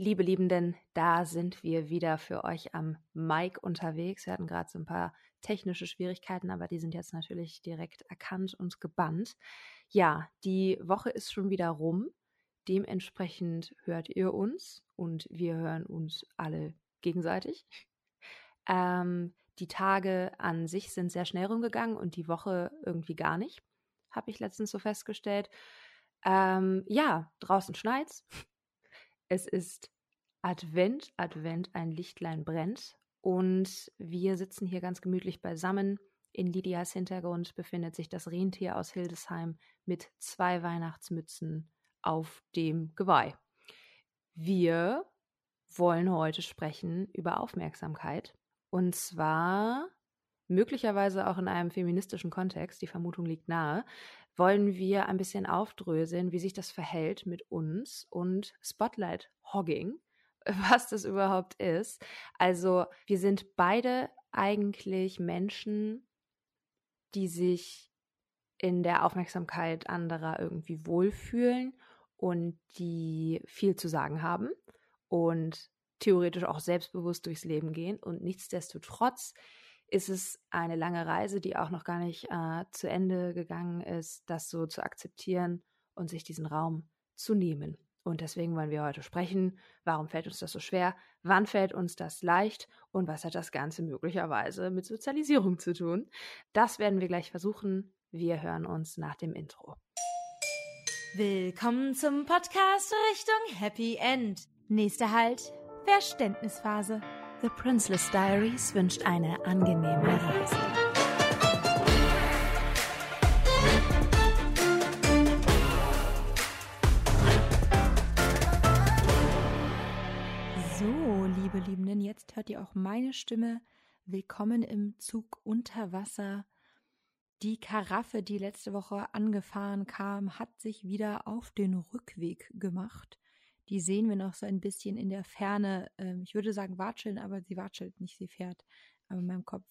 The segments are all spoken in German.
Liebe Liebenden, da sind wir wieder für euch am Mic unterwegs. Wir hatten gerade so ein paar technische Schwierigkeiten, aber die sind jetzt natürlich direkt erkannt und gebannt. Ja, die Woche ist schon wieder rum. Dementsprechend hört ihr uns und wir hören uns alle gegenseitig. Ähm, die Tage an sich sind sehr schnell rumgegangen und die Woche irgendwie gar nicht, habe ich letztens so festgestellt. Ähm, ja, draußen schneit's. Es ist Advent, Advent, ein Lichtlein brennt und wir sitzen hier ganz gemütlich beisammen. In Lydias Hintergrund befindet sich das Rentier aus Hildesheim mit zwei Weihnachtsmützen auf dem Geweih. Wir wollen heute sprechen über Aufmerksamkeit und zwar möglicherweise auch in einem feministischen Kontext, die Vermutung liegt nahe, wollen wir ein bisschen aufdröseln, wie sich das verhält mit uns und Spotlight Hogging, was das überhaupt ist. Also wir sind beide eigentlich Menschen, die sich in der Aufmerksamkeit anderer irgendwie wohlfühlen und die viel zu sagen haben und theoretisch auch selbstbewusst durchs Leben gehen. Und nichtsdestotrotz ist es eine lange Reise, die auch noch gar nicht äh, zu Ende gegangen ist, das so zu akzeptieren und sich diesen Raum zu nehmen. Und deswegen wollen wir heute sprechen, warum fällt uns das so schwer, wann fällt uns das leicht und was hat das Ganze möglicherweise mit Sozialisierung zu tun. Das werden wir gleich versuchen. Wir hören uns nach dem Intro. Willkommen zum Podcast Richtung Happy End. Nächster Halt, Verständnisphase. The Princeless Diaries wünscht eine angenehme Reise. So, liebe Liebenden, jetzt hört ihr auch meine Stimme. Willkommen im Zug unter Wasser. Die Karaffe, die letzte Woche angefahren kam, hat sich wieder auf den Rückweg gemacht. Die sehen wir noch so ein bisschen in der Ferne. Ähm, ich würde sagen watscheln, aber sie watschelt nicht, sie fährt. Aber in meinem Kopf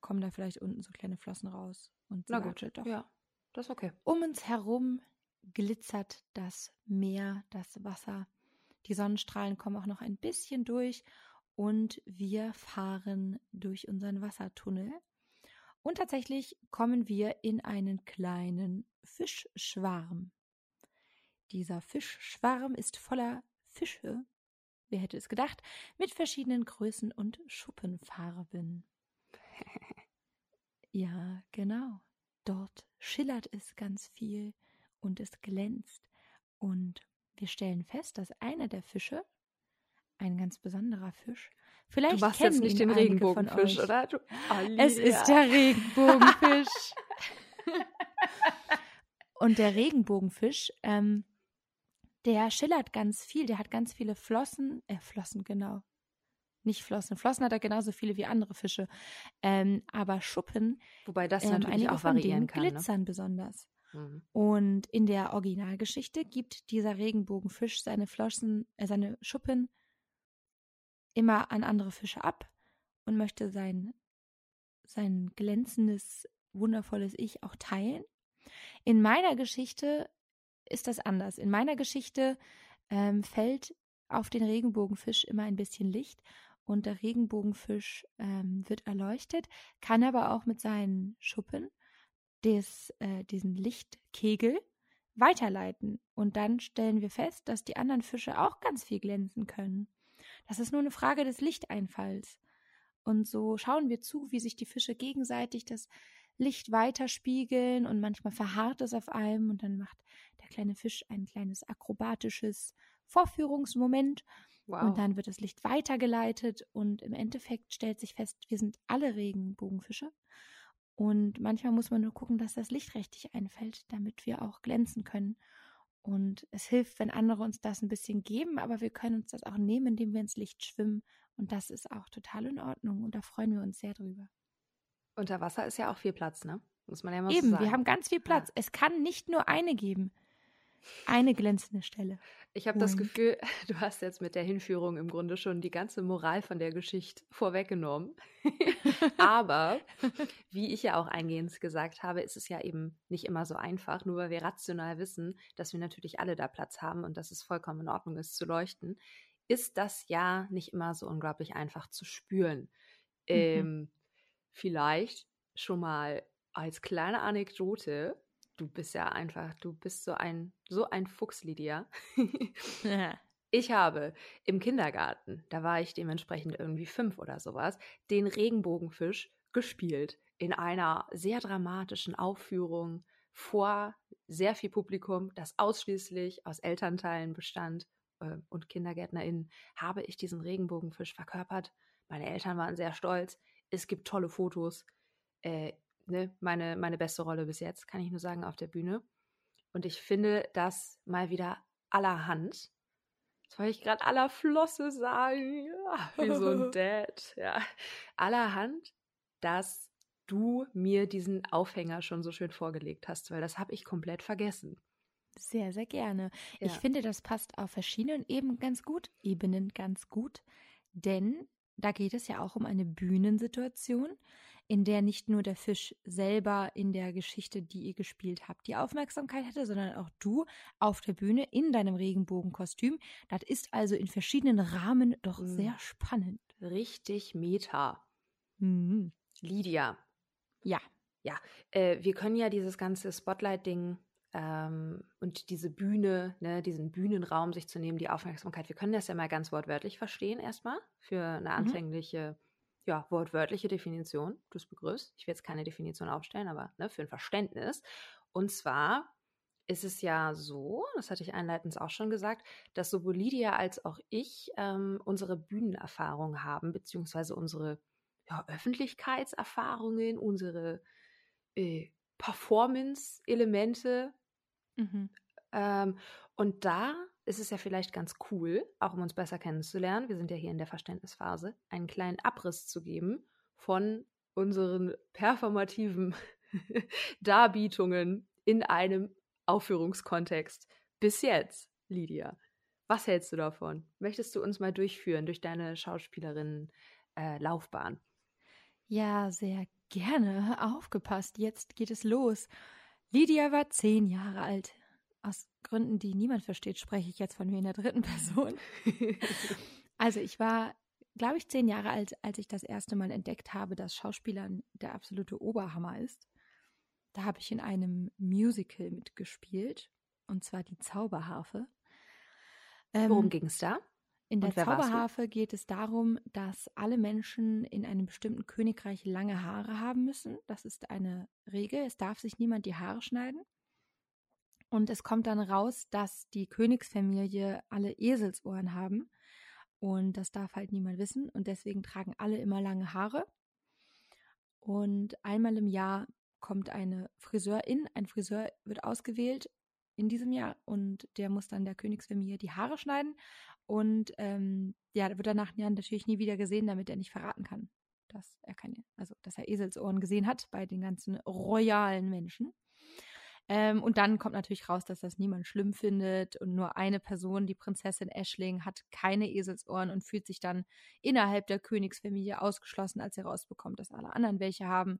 kommen da vielleicht unten so kleine Flossen raus. Und sie Na gut, watschelt doch. ja, das ist okay. Um uns herum glitzert das Meer, das Wasser. Die Sonnenstrahlen kommen auch noch ein bisschen durch und wir fahren durch unseren Wassertunnel. Und tatsächlich kommen wir in einen kleinen Fischschwarm. Dieser Fischschwarm ist voller Fische, wer hätte es gedacht, mit verschiedenen Größen und Schuppenfarben. ja, genau. Dort schillert es ganz viel und es glänzt. Und wir stellen fest, dass einer der Fische, ein ganz besonderer Fisch, vielleicht du machst kennen jetzt nicht den Regenbogenfisch, oder? Du, Es ist der Regenbogenfisch. Und der Regenbogenfisch, ähm, der schillert ganz viel, der hat ganz viele Flossen, äh, Flossen, genau. Nicht Flossen. Flossen hat er genauso viele wie andere Fische. Ähm, aber Schuppen, Wobei das ähm, natürlich auch variieren kann. Ne? glitzern besonders. Mhm. Und in der Originalgeschichte gibt dieser Regenbogenfisch seine Flossen, äh, seine Schuppen immer an andere Fische ab und möchte sein, sein glänzendes, wundervolles Ich auch teilen. In meiner Geschichte ist das anders. In meiner Geschichte ähm, fällt auf den Regenbogenfisch immer ein bisschen Licht und der Regenbogenfisch ähm, wird erleuchtet, kann aber auch mit seinen Schuppen des, äh, diesen Lichtkegel weiterleiten. Und dann stellen wir fest, dass die anderen Fische auch ganz viel glänzen können. Das ist nur eine Frage des Lichteinfalls. Und so schauen wir zu, wie sich die Fische gegenseitig das Licht weiterspiegeln und manchmal verharrt es auf einem und dann macht der kleine Fisch ein kleines akrobatisches Vorführungsmoment Wow. und dann wird das Licht weitergeleitet und im Endeffekt stellt sich fest, wir sind alle Regenbogenfische und manchmal muss man nur gucken, dass das Licht richtig einfällt, damit wir auch glänzen können. Und es hilft, wenn andere uns das ein bisschen geben, aber wir können uns das auch nehmen, indem wir ins Licht schwimmen. Und das ist auch total in Ordnung. Und da freuen wir uns sehr drüber. Unter Wasser ist ja auch viel Platz, ne? Muss man ja mal so Eben, sagen. wir haben ganz viel Platz. Es kann nicht nur eine geben. Eine glänzende Stelle. Ich habe das. Gefühl, du hast jetzt mit der Hinführung im Grunde schon die ganze Moral von der Geschichte vorweggenommen. Aber wie ich ja auch eingehend gesagt habe, ist es ja eben nicht immer so einfach, nur weil wir rational wissen, dass wir natürlich alle da Platz haben und dass es vollkommen in Ordnung ist zu leuchten, ist das ja nicht immer so unglaublich einfach zu spüren. Mhm. Ähm, vielleicht schon mal als kleine Anekdote. Du bist ja einfach, du bist so ein, so ein Fuchs, Lydia. Ich habe im Kindergarten, da war ich dementsprechend irgendwie fünf oder sowas, den Regenbogenfisch gespielt in einer sehr dramatischen Aufführung vor sehr viel Publikum, das ausschließlich aus Elternteilen bestand äh, und KindergärtnerInnen, habe ich diesen Regenbogenfisch verkörpert. Meine Eltern waren sehr stolz. Es gibt tolle Fotos. Äh, ne, meine, meine beste Rolle bis jetzt, kann ich nur sagen, auf der Bühne. Und ich finde das mal wieder allerhand. Das wollte ich gerade aller Flosse sagen. Ja, wie so ein Dad. Ja. Allerhand, dass du mir diesen Aufhänger schon so schön vorgelegt hast, weil das habe ich komplett vergessen. Sehr, sehr gerne. Ja. Ich finde, das passt auf verschiedenen Ebenen ganz gut, Ebenen ganz gut, denn da geht es ja auch um eine Bühnensituation, in der nicht nur der Fisch selber in der Geschichte, die ihr gespielt habt, die Aufmerksamkeit hatte, sondern auch du auf der Bühne in deinem Regenbogenkostüm. Das ist also in verschiedenen Rahmen doch Mhm. sehr spannend. Richtig Meta. Mhm. Lydia, Ja, äh, wir können ja dieses ganze Spotlight-Ding ähm, und diese Bühne, ne, diesen Bühnenraum sich zu nehmen, die Aufmerksamkeit, wir können das ja mal ganz wortwörtlich verstehen erstmal für eine anfängliche, ja, wortwörtliche Definition des Begriffs. Ich will jetzt keine Definition aufstellen, aber ne, für ein Verständnis. Und zwar ist es ja so, das hatte ich einleitend auch schon gesagt, dass sowohl Lydia als auch ich ähm, unsere Bühnenerfahrung haben, beziehungsweise unsere ja, Öffentlichkeitserfahrungen, unsere äh, Performance-Elemente. Mhm. Ähm, und da ist es ja vielleicht ganz cool, auch um uns besser kennenzulernen, wir sind ja hier in der Verständnisphase, einen kleinen Abriss zu geben von unseren performativen Darbietungen in einem Aufführungskontext bis jetzt, Lydia. Was hältst du davon? Möchtest du uns mal durchführen durch deine Schauspielerinnen-Laufbahn? Ja, sehr gerne. Aufgepasst, jetzt geht es los. Lydia war zehn Jahre alt. Aus Gründen, die niemand versteht, spreche ich jetzt von mir in der dritten Person. Also ich war, glaube ich, zehn Jahre alt, als ich das erste Mal entdeckt habe, dass Schauspielern der absolute Oberhammer ist. Da habe ich in einem Musical mitgespielt, und zwar die Zauberharfe. Ähm, Worum ging es da? In der? Zauberharfe geht es darum, dass alle Menschen in einem bestimmten Königreich lange Haare haben müssen. Das ist eine Regel. Es darf sich niemand die Haare schneiden. Und es kommt dann raus, dass die Königsfamilie alle Eselsohren haben. Und das darf halt niemand wissen. Und deswegen tragen alle immer lange Haare. Und einmal im Jahr kommt eine Friseurin, ein Friseur wird ausgewählt in diesem Jahr und der muss dann der Königsfamilie die Haare schneiden. Und ähm, ja, wird danach natürlich nie wieder gesehen, damit er nicht verraten kann, dass er keine, also dass er Eselsohren gesehen hat bei den ganzen royalen Menschen. Ähm, und dann kommt natürlich raus, dass das niemand schlimm findet und nur eine Person, die Prinzessin Ashling, hat keine Eselsohren und fühlt sich dann innerhalb der Königsfamilie ausgeschlossen, als er rausbekommt, dass alle anderen welche haben.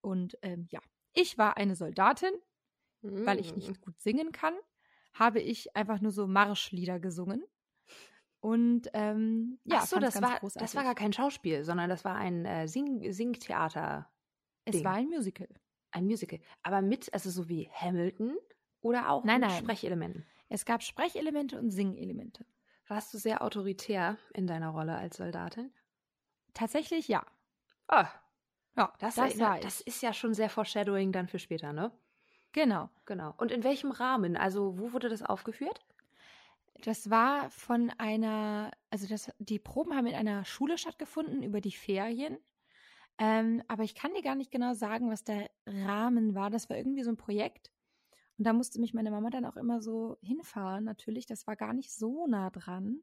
Und ähm, ja, ich war eine Soldatin, weil ich Mm. nicht gut singen kann, habe ich einfach nur so Marschlieder gesungen. Und ähm, ja, Ach so, das war, großartig. das war gar kein Schauspiel, sondern das war ein äh, Sing Singtheater, es Ding. war ein Musical. ein Musical. Aber mit, also so wie Hamilton oder auch Nein, mit nein. Sprechelementen. Es gab Sprechelemente und Singelemente. Warst du sehr autoritär in deiner Rolle als Soldatin? Tatsächlich ja. Ah, Ja, das, das, erinnert- das ist ja schon sehr Foreshadowing dann für später, ne? Genau. Genau. Und in welchem Rahmen? Also, wo wurde das aufgeführt? Das war von einer, also das, die Proben haben in einer Schule stattgefunden über die Ferien. Ähm, aber ich kann dir gar nicht genau sagen, was der Rahmen war. Das war irgendwie so ein Projekt. Und da musste mich meine Mama dann auch immer so hinfahren, natürlich. Das war gar nicht so nah dran.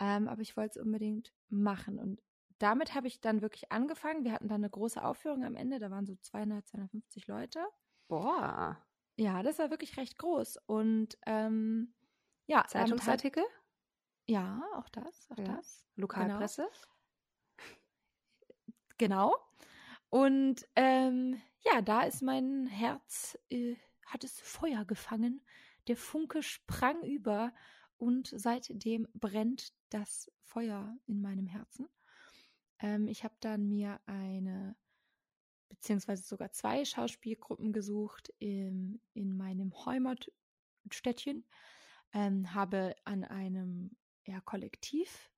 Ähm, aber ich wollte es unbedingt machen. Und damit habe ich dann wirklich angefangen. Wir hatten dann eine große Aufführung am Ende. Da waren so 200, 250 Leute. Boah. Ja, das war wirklich recht groß. Und ähm, ja, hat- Zeitungsartikel? ja, auch das, auch Ja. das. Lokalpresse? Genau. Und ähm, ja, da ist mein Herz, äh, hat es Feuer gefangen. Der Funke sprang über und seitdem brennt das Feuer in meinem Herzen. Ähm, ich habe dann mir eine beziehungsweise sogar zwei Schauspielgruppen gesucht im, in meinem Heimatstädtchen, ähm, habe an einem eher kollektiv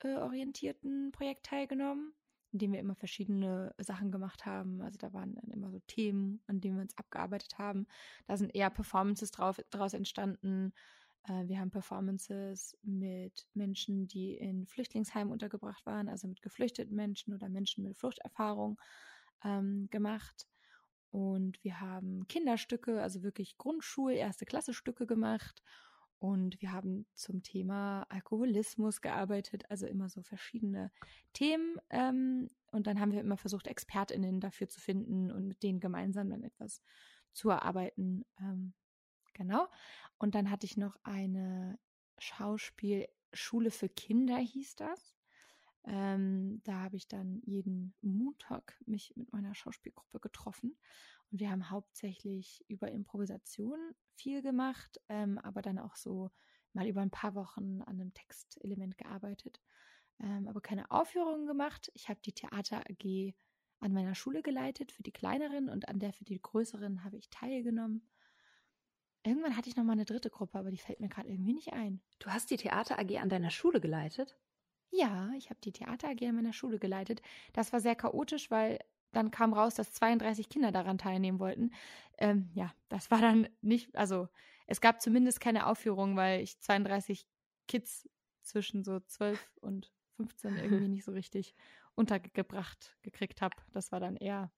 äh, orientierten Projekt teilgenommen, in dem wir immer verschiedene Sachen gemacht haben. Also da waren dann immer so Themen, an denen wir uns abgearbeitet haben. Da sind eher Performances drauf, daraus entstanden. Äh, wir haben Performances mit Menschen, die in Flüchtlingsheimen untergebracht waren, also mit geflüchteten Menschen oder Menschen mit Fluchterfahrung ähm, gemacht. Und wir haben Kinderstücke, also wirklich Grundschul-, erste Klasse Stücke gemacht. Und wir haben zum Thema Alkoholismus gearbeitet, also immer so verschiedene Themen. Ähm, und dann haben wir immer versucht, ExpertInnen dafür zu finden und mit denen gemeinsam dann etwas zu erarbeiten. Ähm, genau. Und dann hatte ich noch eine Schauspielschule für Kinder, hieß das. Ähm, da habe ich dann jeden Montag mich mit meiner Schauspielgruppe getroffen und wir haben hauptsächlich über Improvisation viel gemacht, ähm, aber dann auch so mal über ein paar Wochen an einem Textelement gearbeitet, ähm, aber keine Aufführungen gemacht. Ich habe die Theater AG an meiner Schule geleitet für die kleineren und an der für die größeren habe ich teilgenommen. Irgendwann hatte ich noch mal eine dritte Gruppe, aber die fällt mir gerade irgendwie nicht ein. Du hast die Theater AG an deiner Schule geleitet? Ja, ich habe die Theater AG an meiner Schule geleitet. Das war sehr chaotisch, weil dann kam raus, dass 32 Kinder daran teilnehmen wollten. Ähm, ja, das war dann nicht, also es gab zumindest keine Aufführung, weil ich 32 Kids zwischen so 12 und 15 irgendwie nicht so richtig untergebracht gekriegt habe. Das war dann eher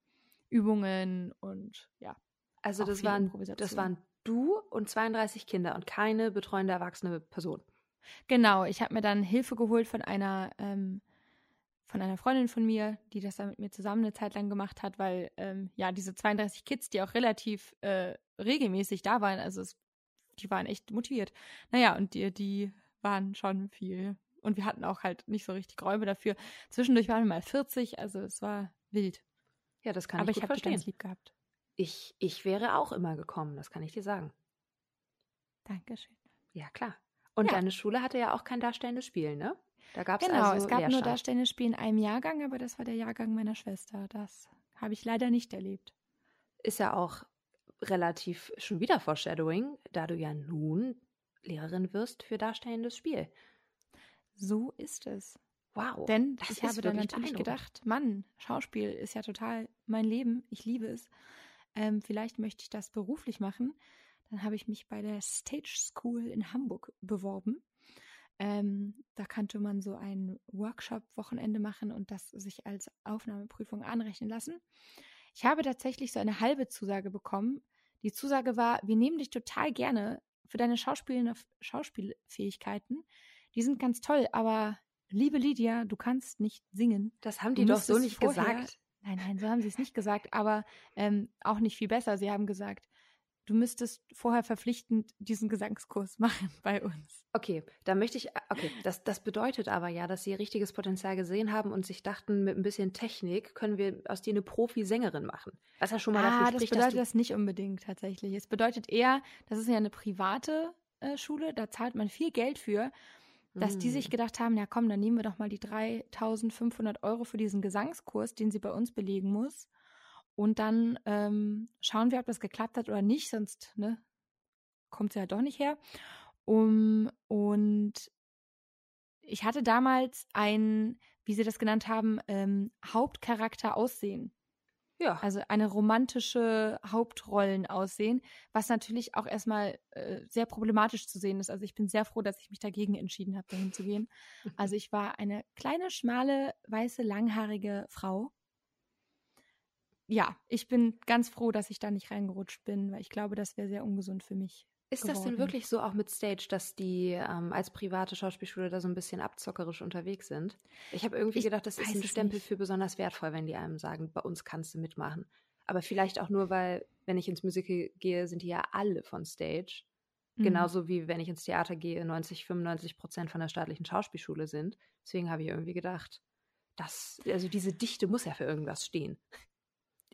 Übungen und ja. Also das waren, das waren du und 32 Kinder und keine betreuende erwachsene Person. Genau, ich habe mir dann Hilfe geholt von einer ähm, von einer Freundin von mir, die das dann mit mir zusammen eine Zeit lang gemacht hat, weil ähm, ja diese 32 Kids, die auch relativ äh, regelmäßig da waren, also es, die waren echt motiviert. Naja, und die, die waren schon viel. Und wir hatten auch halt nicht so richtig Räume dafür. Zwischendurch waren wir mal 40, also es war wild. Ja, das kann Aber ich Aber ich habe ganz lieb gehabt. Ich, ich wäre auch immer gekommen, das kann ich dir sagen. Dankeschön. Ja, klar. Und ja. deine Schule hatte ja auch kein darstellendes Spiel, ne? Da gab es genau, also es gab Leerstand. nur darstellendes Spiel in einem Jahrgang, aber das war der Jahrgang meiner Schwester. Das habe ich leider nicht erlebt. Ist ja auch relativ schon wieder Foreshadowing, da du ja nun Lehrerin wirst für darstellendes Spiel. So ist es. Wow. Denn ich habe dann natürlich gedacht, Mann, Schauspiel ist ja total mein Leben. Ich liebe es. Ähm, vielleicht möchte ich das beruflich machen. Dann habe ich mich bei der Stage School in Hamburg beworben. Ähm, da kannte man so ein Workshop-Wochenende machen und das sich als Aufnahmeprüfung anrechnen lassen. Ich habe tatsächlich so eine halbe Zusage bekommen. Die Zusage war, wir nehmen dich total gerne für deine Schauspielfähigkeiten. Die sind ganz toll, aber liebe Lydia, du kannst nicht singen. Das haben die doch so nicht vorher, gesagt. Nein, nein, so haben sie es nicht gesagt, aber ähm, auch nicht viel besser. Sie haben gesagt, du müsstest vorher verpflichtend diesen Gesangskurs machen bei uns. Okay, da möchte ich, okay, das, das bedeutet aber ja, dass sie richtiges Potenzial gesehen haben und sich dachten, mit ein bisschen Technik können wir aus dir eine Profi-Sängerin machen. Was ja schon mal ah, dafür spricht, das bedeutet das nicht unbedingt tatsächlich. Es bedeutet eher, das ist ja eine private äh, Schule, da zahlt man viel Geld für, dass hm. die sich hm. gedacht haben, ja komm, dann nehmen wir doch mal die 3500 Euro für diesen Gesangskurs, den sie bei uns belegen muss und dann ähm, schauen wir, ob das geklappt hat oder nicht, sonst ne, kommt sie halt doch nicht her. Um, und ich hatte damals ein, wie sie das genannt haben, ähm, Hauptcharakter aussehen. Ja. Also eine romantische Hauptrollen aussehen, was natürlich auch erstmal äh, sehr problematisch zu sehen ist. Also ich bin sehr froh, dass ich mich dagegen entschieden habe, dahin zu gehen. Also ich war eine kleine, schmale, weiße, langhaarige Frau ja, ich bin ganz froh, dass ich da nicht reingerutscht bin, weil ich glaube, das wäre sehr ungesund für mich. Ist geworden. das denn wirklich so auch mit Stage, dass die ähm, als private Schauspielschule da so ein bisschen abzockerisch unterwegs sind? Ich habe irgendwie ich gedacht, das ist ein Stempel nicht. für besonders wertvoll, wenn die einem sagen, bei uns kannst du mitmachen. Aber vielleicht auch nur, weil, wenn ich ins Musical gehe, sind die ja alle von Stage. Mhm. Genauso wie wenn ich ins Theater gehe, 90, 95 Prozent von der staatlichen Schauspielschule sind. Deswegen habe ich irgendwie gedacht, das, also diese Dichte muss ja für irgendwas stehen.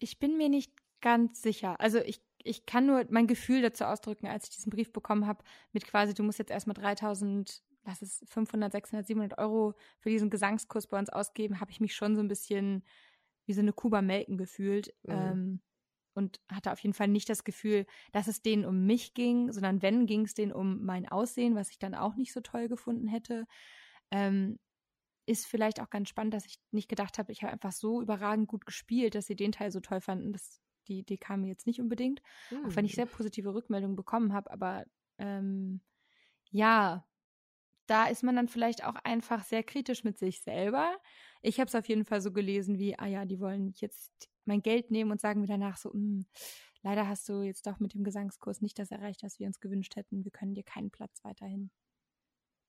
Ich bin mir nicht ganz sicher. Also ich, ich kann nur mein Gefühl dazu ausdrücken, als ich diesen Brief bekommen habe, mit quasi, du musst jetzt erstmal 3000, lass es 500, 600, 700 Euro für diesen Gesangskurs bei uns ausgeben, habe ich mich schon so ein bisschen wie so eine Kuba melken gefühlt. Mhm. Ähm, und hatte auf jeden Fall nicht das Gefühl, dass es denen um mich ging, sondern wenn, ging es denen um mein Aussehen, was ich dann auch nicht so toll gefunden hätte. Ähm, ist vielleicht auch ganz spannend, dass ich nicht gedacht habe, ich habe einfach so überragend gut gespielt, dass sie den Teil so toll fanden. Das, die Idee kam mir jetzt nicht unbedingt, mhm. auch wenn ich hm. sehr positive Rückmeldungen bekommen habe. Aber ähm, ja, da ist man dann vielleicht auch einfach sehr kritisch mit sich selber. Ich habe es auf jeden Fall so gelesen wie, ah ja, die wollen jetzt mein Geld nehmen und sagen mir danach so, hm, leider hast du jetzt doch mit dem Gesangskurs nicht das erreicht, was wir uns gewünscht hätten. Wir können dir keinen Platz weiterhin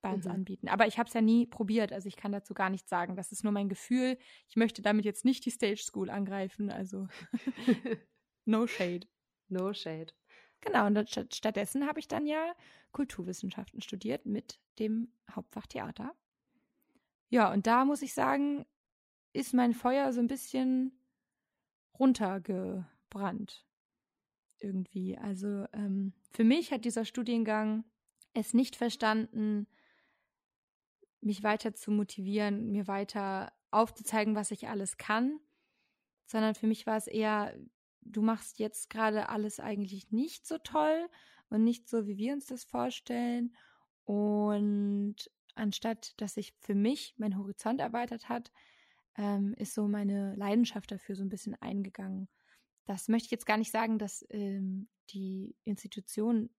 bei uns mhm. anbieten. Aber ich habe es ja nie probiert, also ich kann dazu gar nichts sagen. Das ist nur mein Gefühl. Ich möchte damit jetzt nicht die Stage School angreifen, also no shade. No shade. Genau, und stattdessen habe ich dann ja Kulturwissenschaften studiert mit dem Hauptfach Theater. Ja, und da muss ich sagen, ist mein Feuer so ein bisschen runtergebrannt. Irgendwie. Also ähm, für mich hat dieser Studiengang es nicht verstanden, mich weiter zu motivieren, mir weiter aufzuzeigen, was ich alles kann, sondern für mich war es eher, du machst jetzt gerade alles eigentlich nicht so toll und nicht so, wie wir uns das vorstellen. Und anstatt, dass sich für mich mein Horizont erweitert hat, ähm, ist so meine Leidenschaft dafür so ein bisschen eingegangen. Das möchte ich jetzt gar nicht sagen, dass ähm, die Institution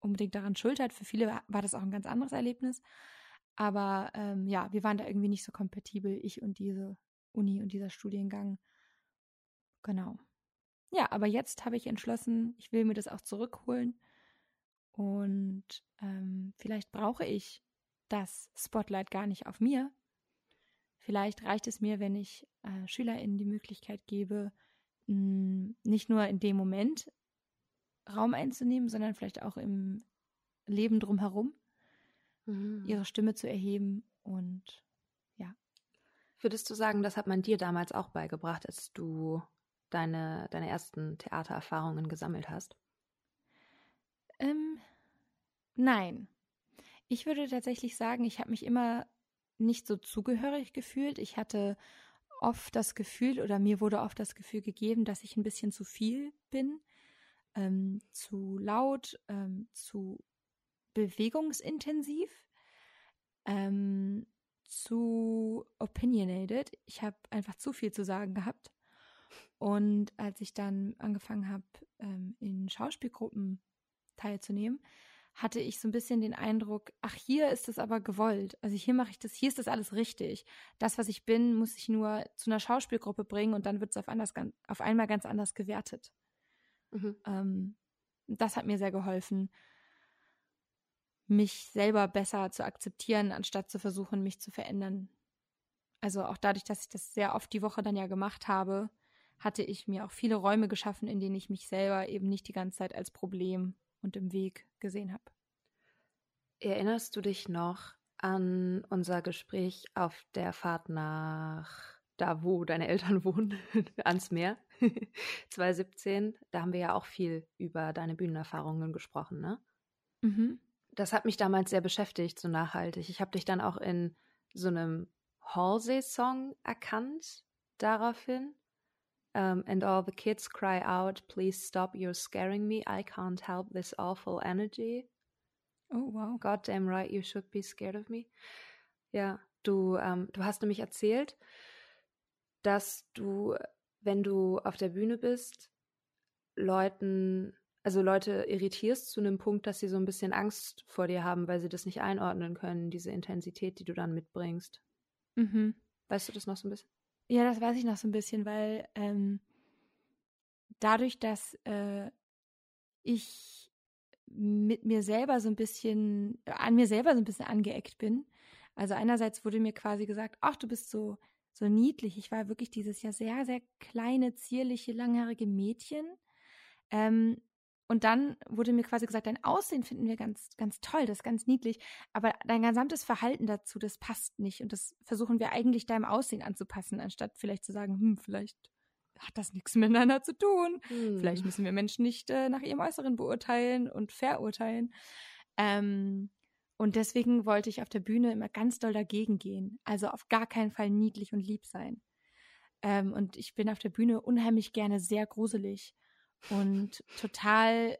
unbedingt daran schuld hat. Für viele war das auch ein ganz anderes Erlebnis. Aber ähm, ja, wir waren da irgendwie nicht so kompatibel, ich und diese Uni und dieser Studiengang. Genau. Ja, aber jetzt habe ich entschlossen, ich will mir das auch zurückholen. Und ähm, vielleicht brauche ich das Spotlight gar nicht auf mir. Vielleicht reicht es mir, wenn ich äh, SchülerInnen die Möglichkeit gebe, mh, nicht nur in dem Moment Raum einzunehmen, sondern vielleicht auch im Leben drumherum mhm. ihre Stimme zu erheben und ja. Würdest du sagen, das hat man dir damals auch beigebracht, als du deine, deine ersten Theatererfahrungen gesammelt hast? Ähm, nein. Ich würde tatsächlich sagen, ich habe mich immer nicht so zugehörig gefühlt. Ich hatte oft das Gefühl oder mir wurde oft das Gefühl gegeben, dass ich ein bisschen zu viel bin, ähm, zu laut, ähm, zu bewegungsintensiv, ähm, zu opinionated. Ich habe einfach zu viel zu sagen gehabt. Und als ich dann angefangen habe, ähm, in Schauspielgruppen teilzunehmen, hatte ich so ein bisschen den Eindruck, ach, hier ist es aber gewollt. Also hier mache ich das, hier ist das alles richtig. Das, was ich bin, muss ich nur zu einer Schauspielgruppe bringen und dann wird es auf, auf einmal ganz anders gewertet. Mhm. Ähm, das hat mir sehr geholfen mich selber besser zu akzeptieren, anstatt zu versuchen, mich zu verändern. Also auch dadurch, dass ich das sehr oft die Woche dann ja gemacht habe, hatte ich mir auch viele Räume geschaffen, in denen ich mich selber eben nicht die ganze Zeit als Problem und im Weg gesehen habe. Erinnerst du dich noch an unser Gespräch auf der Fahrt nach da, wo deine Eltern wohnen, ans Meer, 2017? Da haben wir ja auch viel über deine Bühnenerfahrungen gesprochen, ne? Mhm das hat mich damals sehr beschäftigt, so nachhaltig. Ich habe dich dann auch in so einem Halsey-Song erkannt daraufhin. Um, and all the kids cry out, please stop, you're scaring me. I can't help this awful energy. Oh, wow. God damn right, you should be scared of me. Ja, du, ähm, du hast nämlich erzählt, dass du, wenn du auf der Bühne bist, Leuten also Leute irritierst zu einem Punkt, dass sie so ein bisschen Angst vor dir haben, weil sie das nicht einordnen können, diese Intensität, die du dann mitbringst. Mhm. Weißt du das noch so ein bisschen? Ja, das weiß ich noch so ein bisschen, weil ähm, dadurch, dass äh, ich mit mir selber so ein bisschen, an mir selber so ein bisschen angeeckt bin. Also einerseits wurde mir quasi gesagt, ach, du bist so, so niedlich. Ich war wirklich dieses ja sehr, sehr kleine, zierliche, langhaarige Mädchen. Ähm, und dann wurde mir quasi gesagt, dein Aussehen finden wir ganz, ganz toll, das ist ganz niedlich, aber dein gesamtes Verhalten dazu, das passt nicht. Und das versuchen wir eigentlich deinem Aussehen anzupassen, anstatt vielleicht zu sagen, hm, vielleicht hat das nichts miteinander zu tun. Hm. Vielleicht müssen wir Menschen nicht äh, nach ihrem Äußeren beurteilen und verurteilen. Ähm, und deswegen wollte ich auf der Bühne immer ganz doll dagegen gehen. Also auf gar keinen Fall niedlich und lieb sein. Ähm, und ich bin auf der Bühne unheimlich gerne sehr gruselig und total,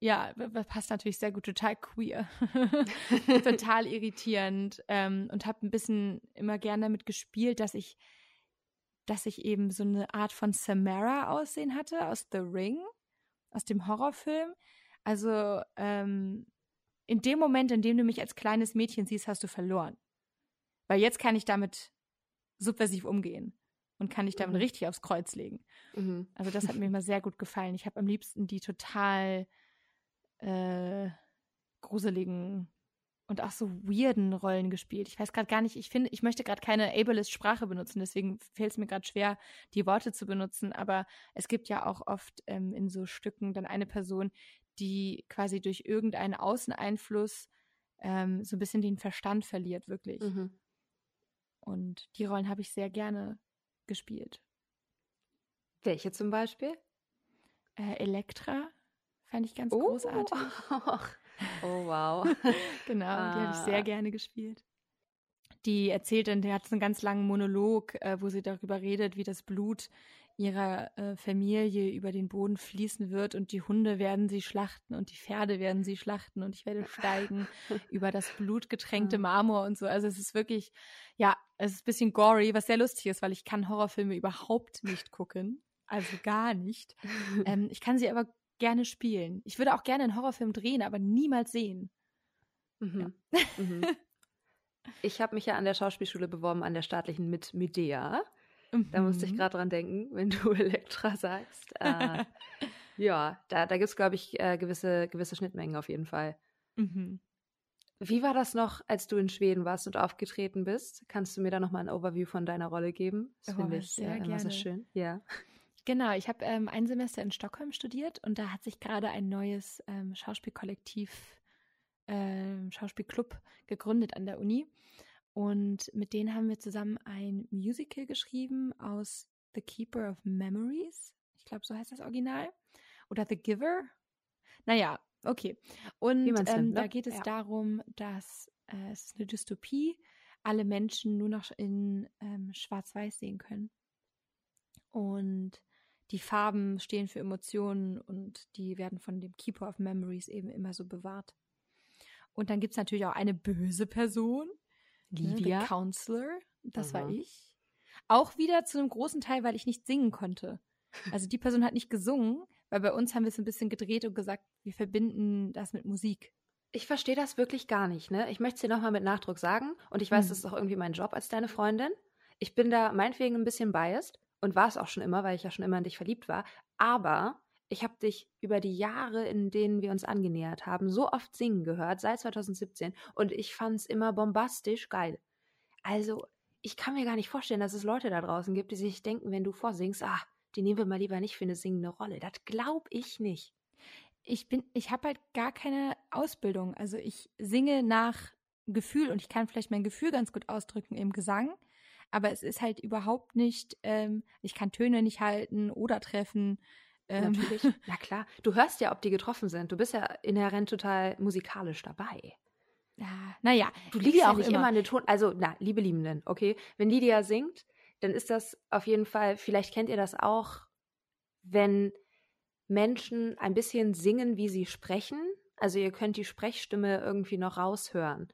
ja, passt natürlich sehr gut, total queer, total irritierend ähm, und habe ein bisschen immer gerne damit gespielt, dass ich, dass ich eben so eine Art von Samara aussehen hatte aus The Ring, aus dem Horrorfilm. Also ähm, in dem Moment, in dem du mich als kleines Mädchen siehst, hast du verloren. Weil jetzt kann ich damit subversiv umgehen und kann dich damit mhm. richtig aufs Kreuz legen. Mhm. Also das hat mir immer sehr gut gefallen. Ich habe am liebsten die total äh, gruseligen und auch so weirden Rollen gespielt. Ich weiß gerade gar nicht, ich finde, ich möchte gerade keine Ableist-Sprache benutzen, deswegen fällt es mir gerade schwer, die Worte zu benutzen. Aber es gibt ja auch oft ähm, in so Stücken dann eine Person, die quasi durch irgendeinen Außeneinfluss ähm, so ein bisschen den Verstand verliert, wirklich. Mhm. Und die Rollen habe ich sehr gerne gespielt. Welche zum Beispiel? Äh, Elektra fand ich ganz oh. großartig. Oh, wow. genau, ah. die habe ich sehr gerne gespielt. Die erzählt dann, der hat einen ganz langen Monolog, äh, wo sie darüber redet, wie das Blut ihrer äh, Familie über den Boden fließen wird und die Hunde werden sie schlachten und die Pferde werden sie schlachten und ich werde steigen über das blutgetränkte Marmor und so. Also es ist wirklich, ja, es ist ein bisschen gory, was sehr lustig ist, weil ich kann Horrorfilme überhaupt nicht gucken. Also gar nicht. ähm, ich kann sie aber gerne spielen. Ich würde auch gerne einen Horrorfilm drehen, aber niemals sehen. Mhm. Ja. Mhm. Ich habe mich ja an der Schauspielschule beworben, an der staatlichen mit Medea. Mhm. Da musste ich mhm. gerade dran denken, wenn du Elektra sagst. Äh, ja, da, da gibt es, glaube ich, äh, gewisse, gewisse Schnittmengen auf jeden Fall. Mhm. Wie war das noch, als du in Schweden warst und aufgetreten bist? Kannst du mir da nochmal ein Overview von deiner Rolle geben? Das oh, finde ich sehr äh, immer so schön. Ja. Genau, ich habe ähm, ein Semester in Stockholm studiert und da hat sich gerade ein neues ähm, Schauspielkollektiv, ähm, Schauspielclub gegründet an der Uni. Und mit denen haben wir zusammen ein Musical geschrieben aus The Keeper of Memories. Ich glaube, so heißt das Original. Oder The Giver. Naja, okay. Und ähm, ne? da geht es ja. darum, dass äh, es ist eine Dystopie, alle Menschen nur noch in ähm, Schwarz-Weiß sehen können. Und die Farben stehen für Emotionen und die werden von dem Keeper of Memories eben immer so bewahrt. Und dann gibt es natürlich auch eine böse Person, Lydia. The Counselor, das Aha. war ich. Auch wieder zu einem großen Teil, weil ich nicht singen konnte. Also die Person hat nicht gesungen, weil bei uns haben wir es ein bisschen gedreht und gesagt, wir verbinden das mit Musik. Ich verstehe das wirklich gar nicht, ne? Ich möchte es dir nochmal mit Nachdruck sagen und ich weiß, hm. das ist auch irgendwie mein Job als deine Freundin. Ich bin da meinetwegen ein bisschen biased und war es auch schon immer, weil ich ja schon immer in dich verliebt war. Aber ich habe dich über die Jahre, in denen wir uns angenähert haben, so oft singen gehört, seit 2017, und ich fand es immer bombastisch geil. Also, ich kann mir gar nicht vorstellen, dass es Leute da draußen gibt, die sich denken, wenn du vorsingst, ah, die nehmen wir mal lieber nicht für eine singende Rolle. Das glaube ich nicht. Ich bin, ich habe halt gar keine Ausbildung. Also ich singe nach Gefühl und ich kann vielleicht mein Gefühl ganz gut ausdrücken im Gesang, aber es ist halt überhaupt nicht, ähm, ich kann Töne nicht halten oder treffen. Ähm, Natürlich. Na klar. Du hörst ja, ob die getroffen sind. Du bist ja inhärent total musikalisch dabei. Ja, naja, du liegst ja auch nicht immer an den Ton. Also, na, liebe Liebenden, okay. Wenn Lydia singt, dann ist das auf jeden Fall, vielleicht kennt ihr das auch, wenn Menschen ein bisschen singen, wie sie sprechen. Also ihr könnt die Sprechstimme irgendwie noch raushören.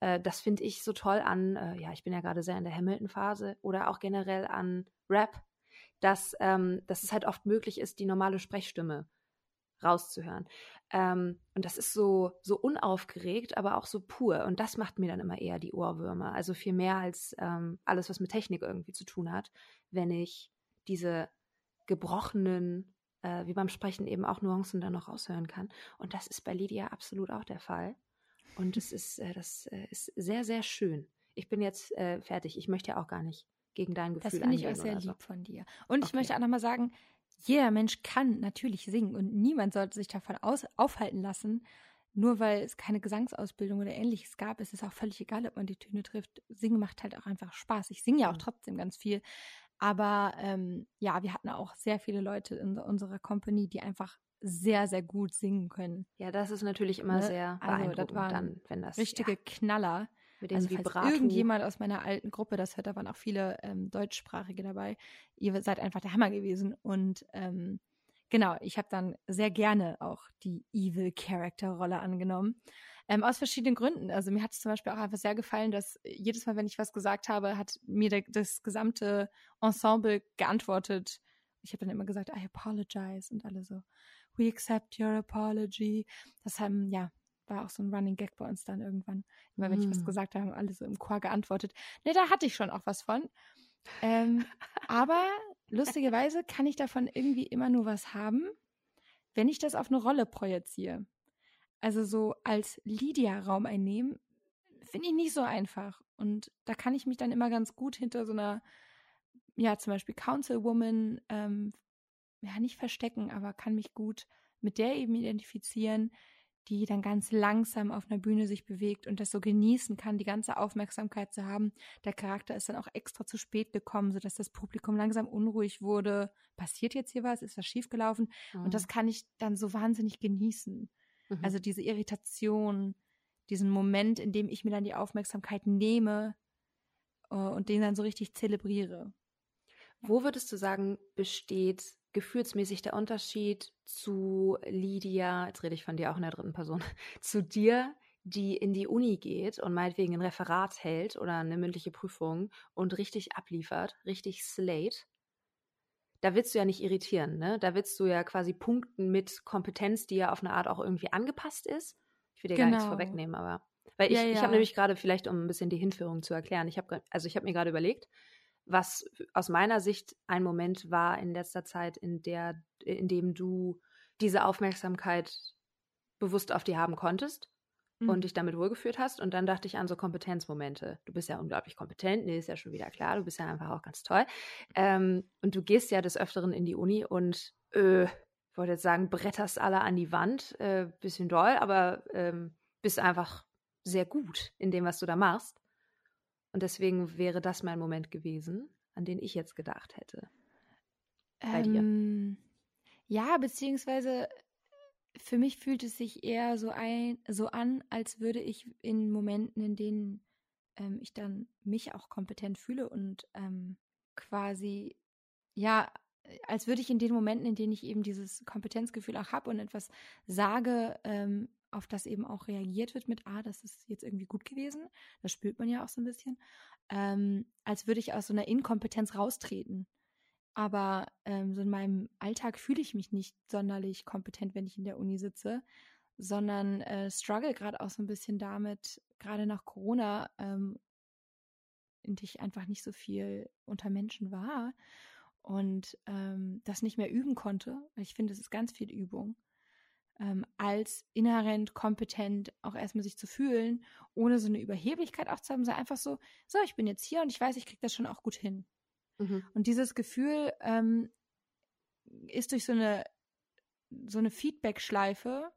Äh, das finde ich so toll an, äh, ja, ich bin ja gerade sehr in der Hamilton-Phase oder auch generell an Rap dass, ähm, dass es halt oft möglich ist, die normale Sprechstimme rauszuhören. Ähm, und das ist so, so unaufgeregt, aber auch so pur. Und das macht mir dann immer eher die Ohrwürmer. Also viel mehr als ähm, alles, was mit Technik irgendwie zu tun hat, wenn ich diese gebrochenen, äh, wie beim Sprechen eben auch Nuancen dann noch raushören kann. Und das ist bei Lydia absolut auch der Fall. Und es ist, äh, das äh, ist sehr, sehr schön. Ich bin jetzt äh, fertig. Ich möchte ja auch gar nicht gegen dein Gefühl Das finde ich auch sehr lieb so. von dir. Und okay. ich möchte auch nochmal sagen, jeder Mensch kann natürlich singen und niemand sollte sich davon aus, aufhalten lassen, nur weil es keine Gesangsausbildung oder ähnliches gab. Es ist auch völlig egal, ob man die Töne trifft. Singen macht halt auch einfach Spaß. Ich singe ja auch mhm. trotzdem ganz viel. Aber ähm, ja, wir hatten auch sehr viele Leute in unserer Company, die einfach sehr, sehr gut singen können. Ja, das ist natürlich immer ne? sehr beeindruckend also, das waren dann, wenn das richtige ja. Knaller. Mit dem also Vibrato. falls irgendjemand aus meiner alten Gruppe das hört, da waren auch viele ähm, deutschsprachige dabei. Ihr seid einfach der Hammer gewesen und ähm, genau, ich habe dann sehr gerne auch die Evil Character Rolle angenommen. Ähm, aus verschiedenen Gründen. Also mir hat es zum Beispiel auch einfach sehr gefallen, dass jedes Mal, wenn ich was gesagt habe, hat mir der, das gesamte Ensemble geantwortet. Ich habe dann immer gesagt, I apologize und alle so, we accept your apology. Das haben, ja, war auch so ein Running Gag bei uns dann irgendwann. Immer wenn mm. ich was hm. gesagt habe, haben alle so im Chor geantwortet. Ne, da hatte ich schon auch was von. Ähm, aber lustigerweise kann ich davon irgendwie immer nur was haben, wenn ich das auf eine Rolle projiziere. Also so als Lydia-Raum einnehmen, finde ich nicht so einfach. Und da kann ich mich dann immer ganz gut hinter so einer, ja, zum Beispiel Councilwoman, ähm, ja, nicht verstecken, aber kann mich gut mit der eben identifizieren, die dann ganz langsam auf einer Bühne sich bewegt und das so genießen kann, die ganze Aufmerksamkeit zu haben. Der Charakter ist dann auch extra zu spät gekommen, sodass das Publikum langsam unruhig wurde. Passiert jetzt hier was? Ist was schiefgelaufen? Mhm. Und das mhm. kann ich dann so wahnsinnig genießen. Mhm. Also diese Irritation, diesen Moment, in dem ich mir dann die Aufmerksamkeit nehme uh, und den dann so richtig zelebriere. Wo würdest du sagen, besteht gefühlsmäßig der Unterschied zu Lydia, jetzt rede ich von dir auch in der dritten Person, zu dir, die in die Uni geht und meinetwegen ein Referat hält oder eine mündliche Prüfung und richtig abliefert, richtig slate, da willst du ja nicht irritieren, ne? Da willst du ja quasi punkten mit Kompetenz, die ja auf eine Art auch irgendwie angepasst ist. Ich will dir genau. gar nichts genau. vorwegnehmen, aber weil ich, ja, ja. ich habe nämlich gerade vielleicht, um ein bisschen die Hinführung zu erklären, ich habe also ich habe mir gerade überlegt, was aus meiner Sicht ein Moment war in letzter Zeit, in der, in dem du diese Aufmerksamkeit bewusst auf die haben konntest mhm. und dich damit wohlgefühlt hast. Und dann dachte ich an so Kompetenzmomente. Du bist ja unglaublich kompetent, nee, ist ja schon wieder klar, du bist ja einfach auch ganz toll. Ähm, und du gehst ja des Öfteren in die Uni und äh, ich wollte jetzt sagen, bretterst alle an die Wand, äh, bisschen doll, aber ähm, bist einfach sehr gut in dem, was du da machst. Und deswegen wäre das mein Moment gewesen, an den ich jetzt gedacht hätte. Bei ähm, dir. Ja, beziehungsweise für mich fühlt es sich eher so, ein, so an, als würde ich in Momenten, in denen ähm, ich dann mich auch kompetent fühle und ähm, quasi, ja, als würde ich in den Momenten, in denen ich eben dieses Kompetenzgefühl auch habe und etwas sage, ähm, auf das eben auch reagiert wird mit, ah, das ist jetzt irgendwie gut gewesen, das spürt man ja auch so ein bisschen, ähm, als würde ich aus so einer Inkompetenz raustreten. Aber ähm, so in meinem Alltag fühle ich mich nicht sonderlich kompetent, wenn ich in der Uni sitze, sondern äh, struggle gerade auch so ein bisschen damit, gerade nach Corona, ähm, in ich einfach nicht so viel unter Menschen war und ähm, das nicht mehr üben konnte. Ich finde, es ist ganz viel Übung ähm, als inhärent kompetent auch erstmal sich zu fühlen, ohne so eine Überheblichkeit auch zu haben, sondern einfach so, so, ich bin jetzt hier und ich weiß, ich kriege das schon auch gut hin. Mhm. Und dieses Gefühl ähm, ist durch so eine, so eine Feedback-Schleife,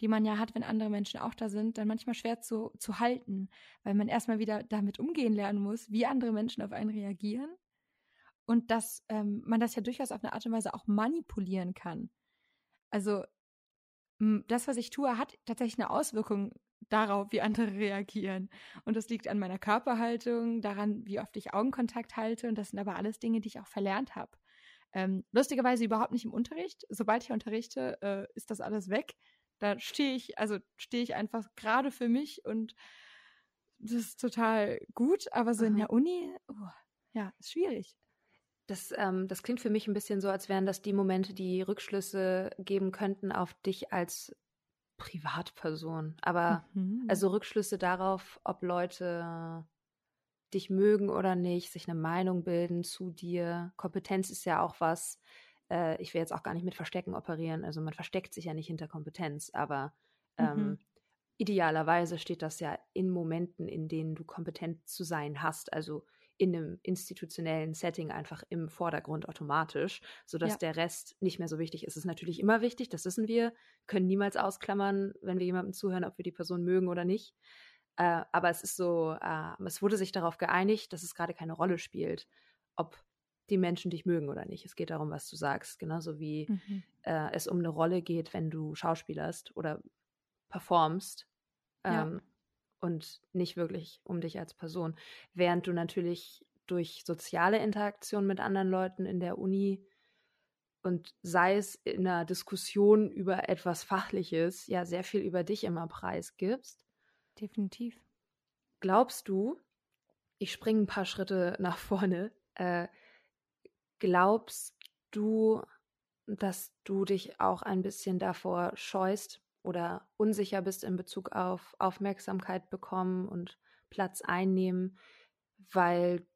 die man ja hat, wenn andere Menschen auch da sind, dann manchmal schwer zu, zu halten, weil man erstmal wieder damit umgehen lernen muss, wie andere Menschen auf einen reagieren und dass ähm, man das ja durchaus auf eine Art und Weise auch manipulieren kann. Also das, was ich tue, hat tatsächlich eine Auswirkung darauf, wie andere reagieren. Und das liegt an meiner Körperhaltung, daran, wie oft ich Augenkontakt halte. Und das sind aber alles Dinge, die ich auch verlernt habe. Ähm, lustigerweise überhaupt nicht im Unterricht. Sobald ich unterrichte, äh, ist das alles weg. Da stehe ich, also stehe ich einfach gerade für mich und das ist total gut. Aber so Aha. in der Uni, oh, ja, ist schwierig. Das, ähm, das klingt für mich ein bisschen so, als wären das die Momente, die Rückschlüsse geben könnten auf dich als Privatperson. Aber mhm. also Rückschlüsse darauf, ob Leute dich mögen oder nicht, sich eine Meinung bilden zu dir. Kompetenz ist ja auch was, äh, ich will jetzt auch gar nicht mit Verstecken operieren. Also man versteckt sich ja nicht hinter Kompetenz, aber ähm, mhm. idealerweise steht das ja in Momenten, in denen du kompetent zu sein hast. Also in einem institutionellen Setting einfach im Vordergrund automatisch, sodass ja. der Rest nicht mehr so wichtig ist. Es ist natürlich immer wichtig, das wissen wir, können niemals ausklammern, wenn wir jemandem zuhören, ob wir die Person mögen oder nicht. Äh, aber es ist so, äh, es wurde sich darauf geeinigt, dass es gerade keine Rolle spielt, ob die Menschen dich mögen oder nicht. Es geht darum, was du sagst. Genauso wie mhm. äh, es um eine Rolle geht, wenn du schauspielerst oder performst. Ähm, ja. Und nicht wirklich um dich als Person. Während du natürlich durch soziale Interaktion mit anderen Leuten in der Uni und sei es in einer Diskussion über etwas Fachliches, ja sehr viel über dich immer preisgibst. Definitiv. Glaubst du, ich springe ein paar Schritte nach vorne, äh, glaubst du, dass du dich auch ein bisschen davor scheust oder unsicher bist in Bezug auf Aufmerksamkeit bekommen und Platz einnehmen, weil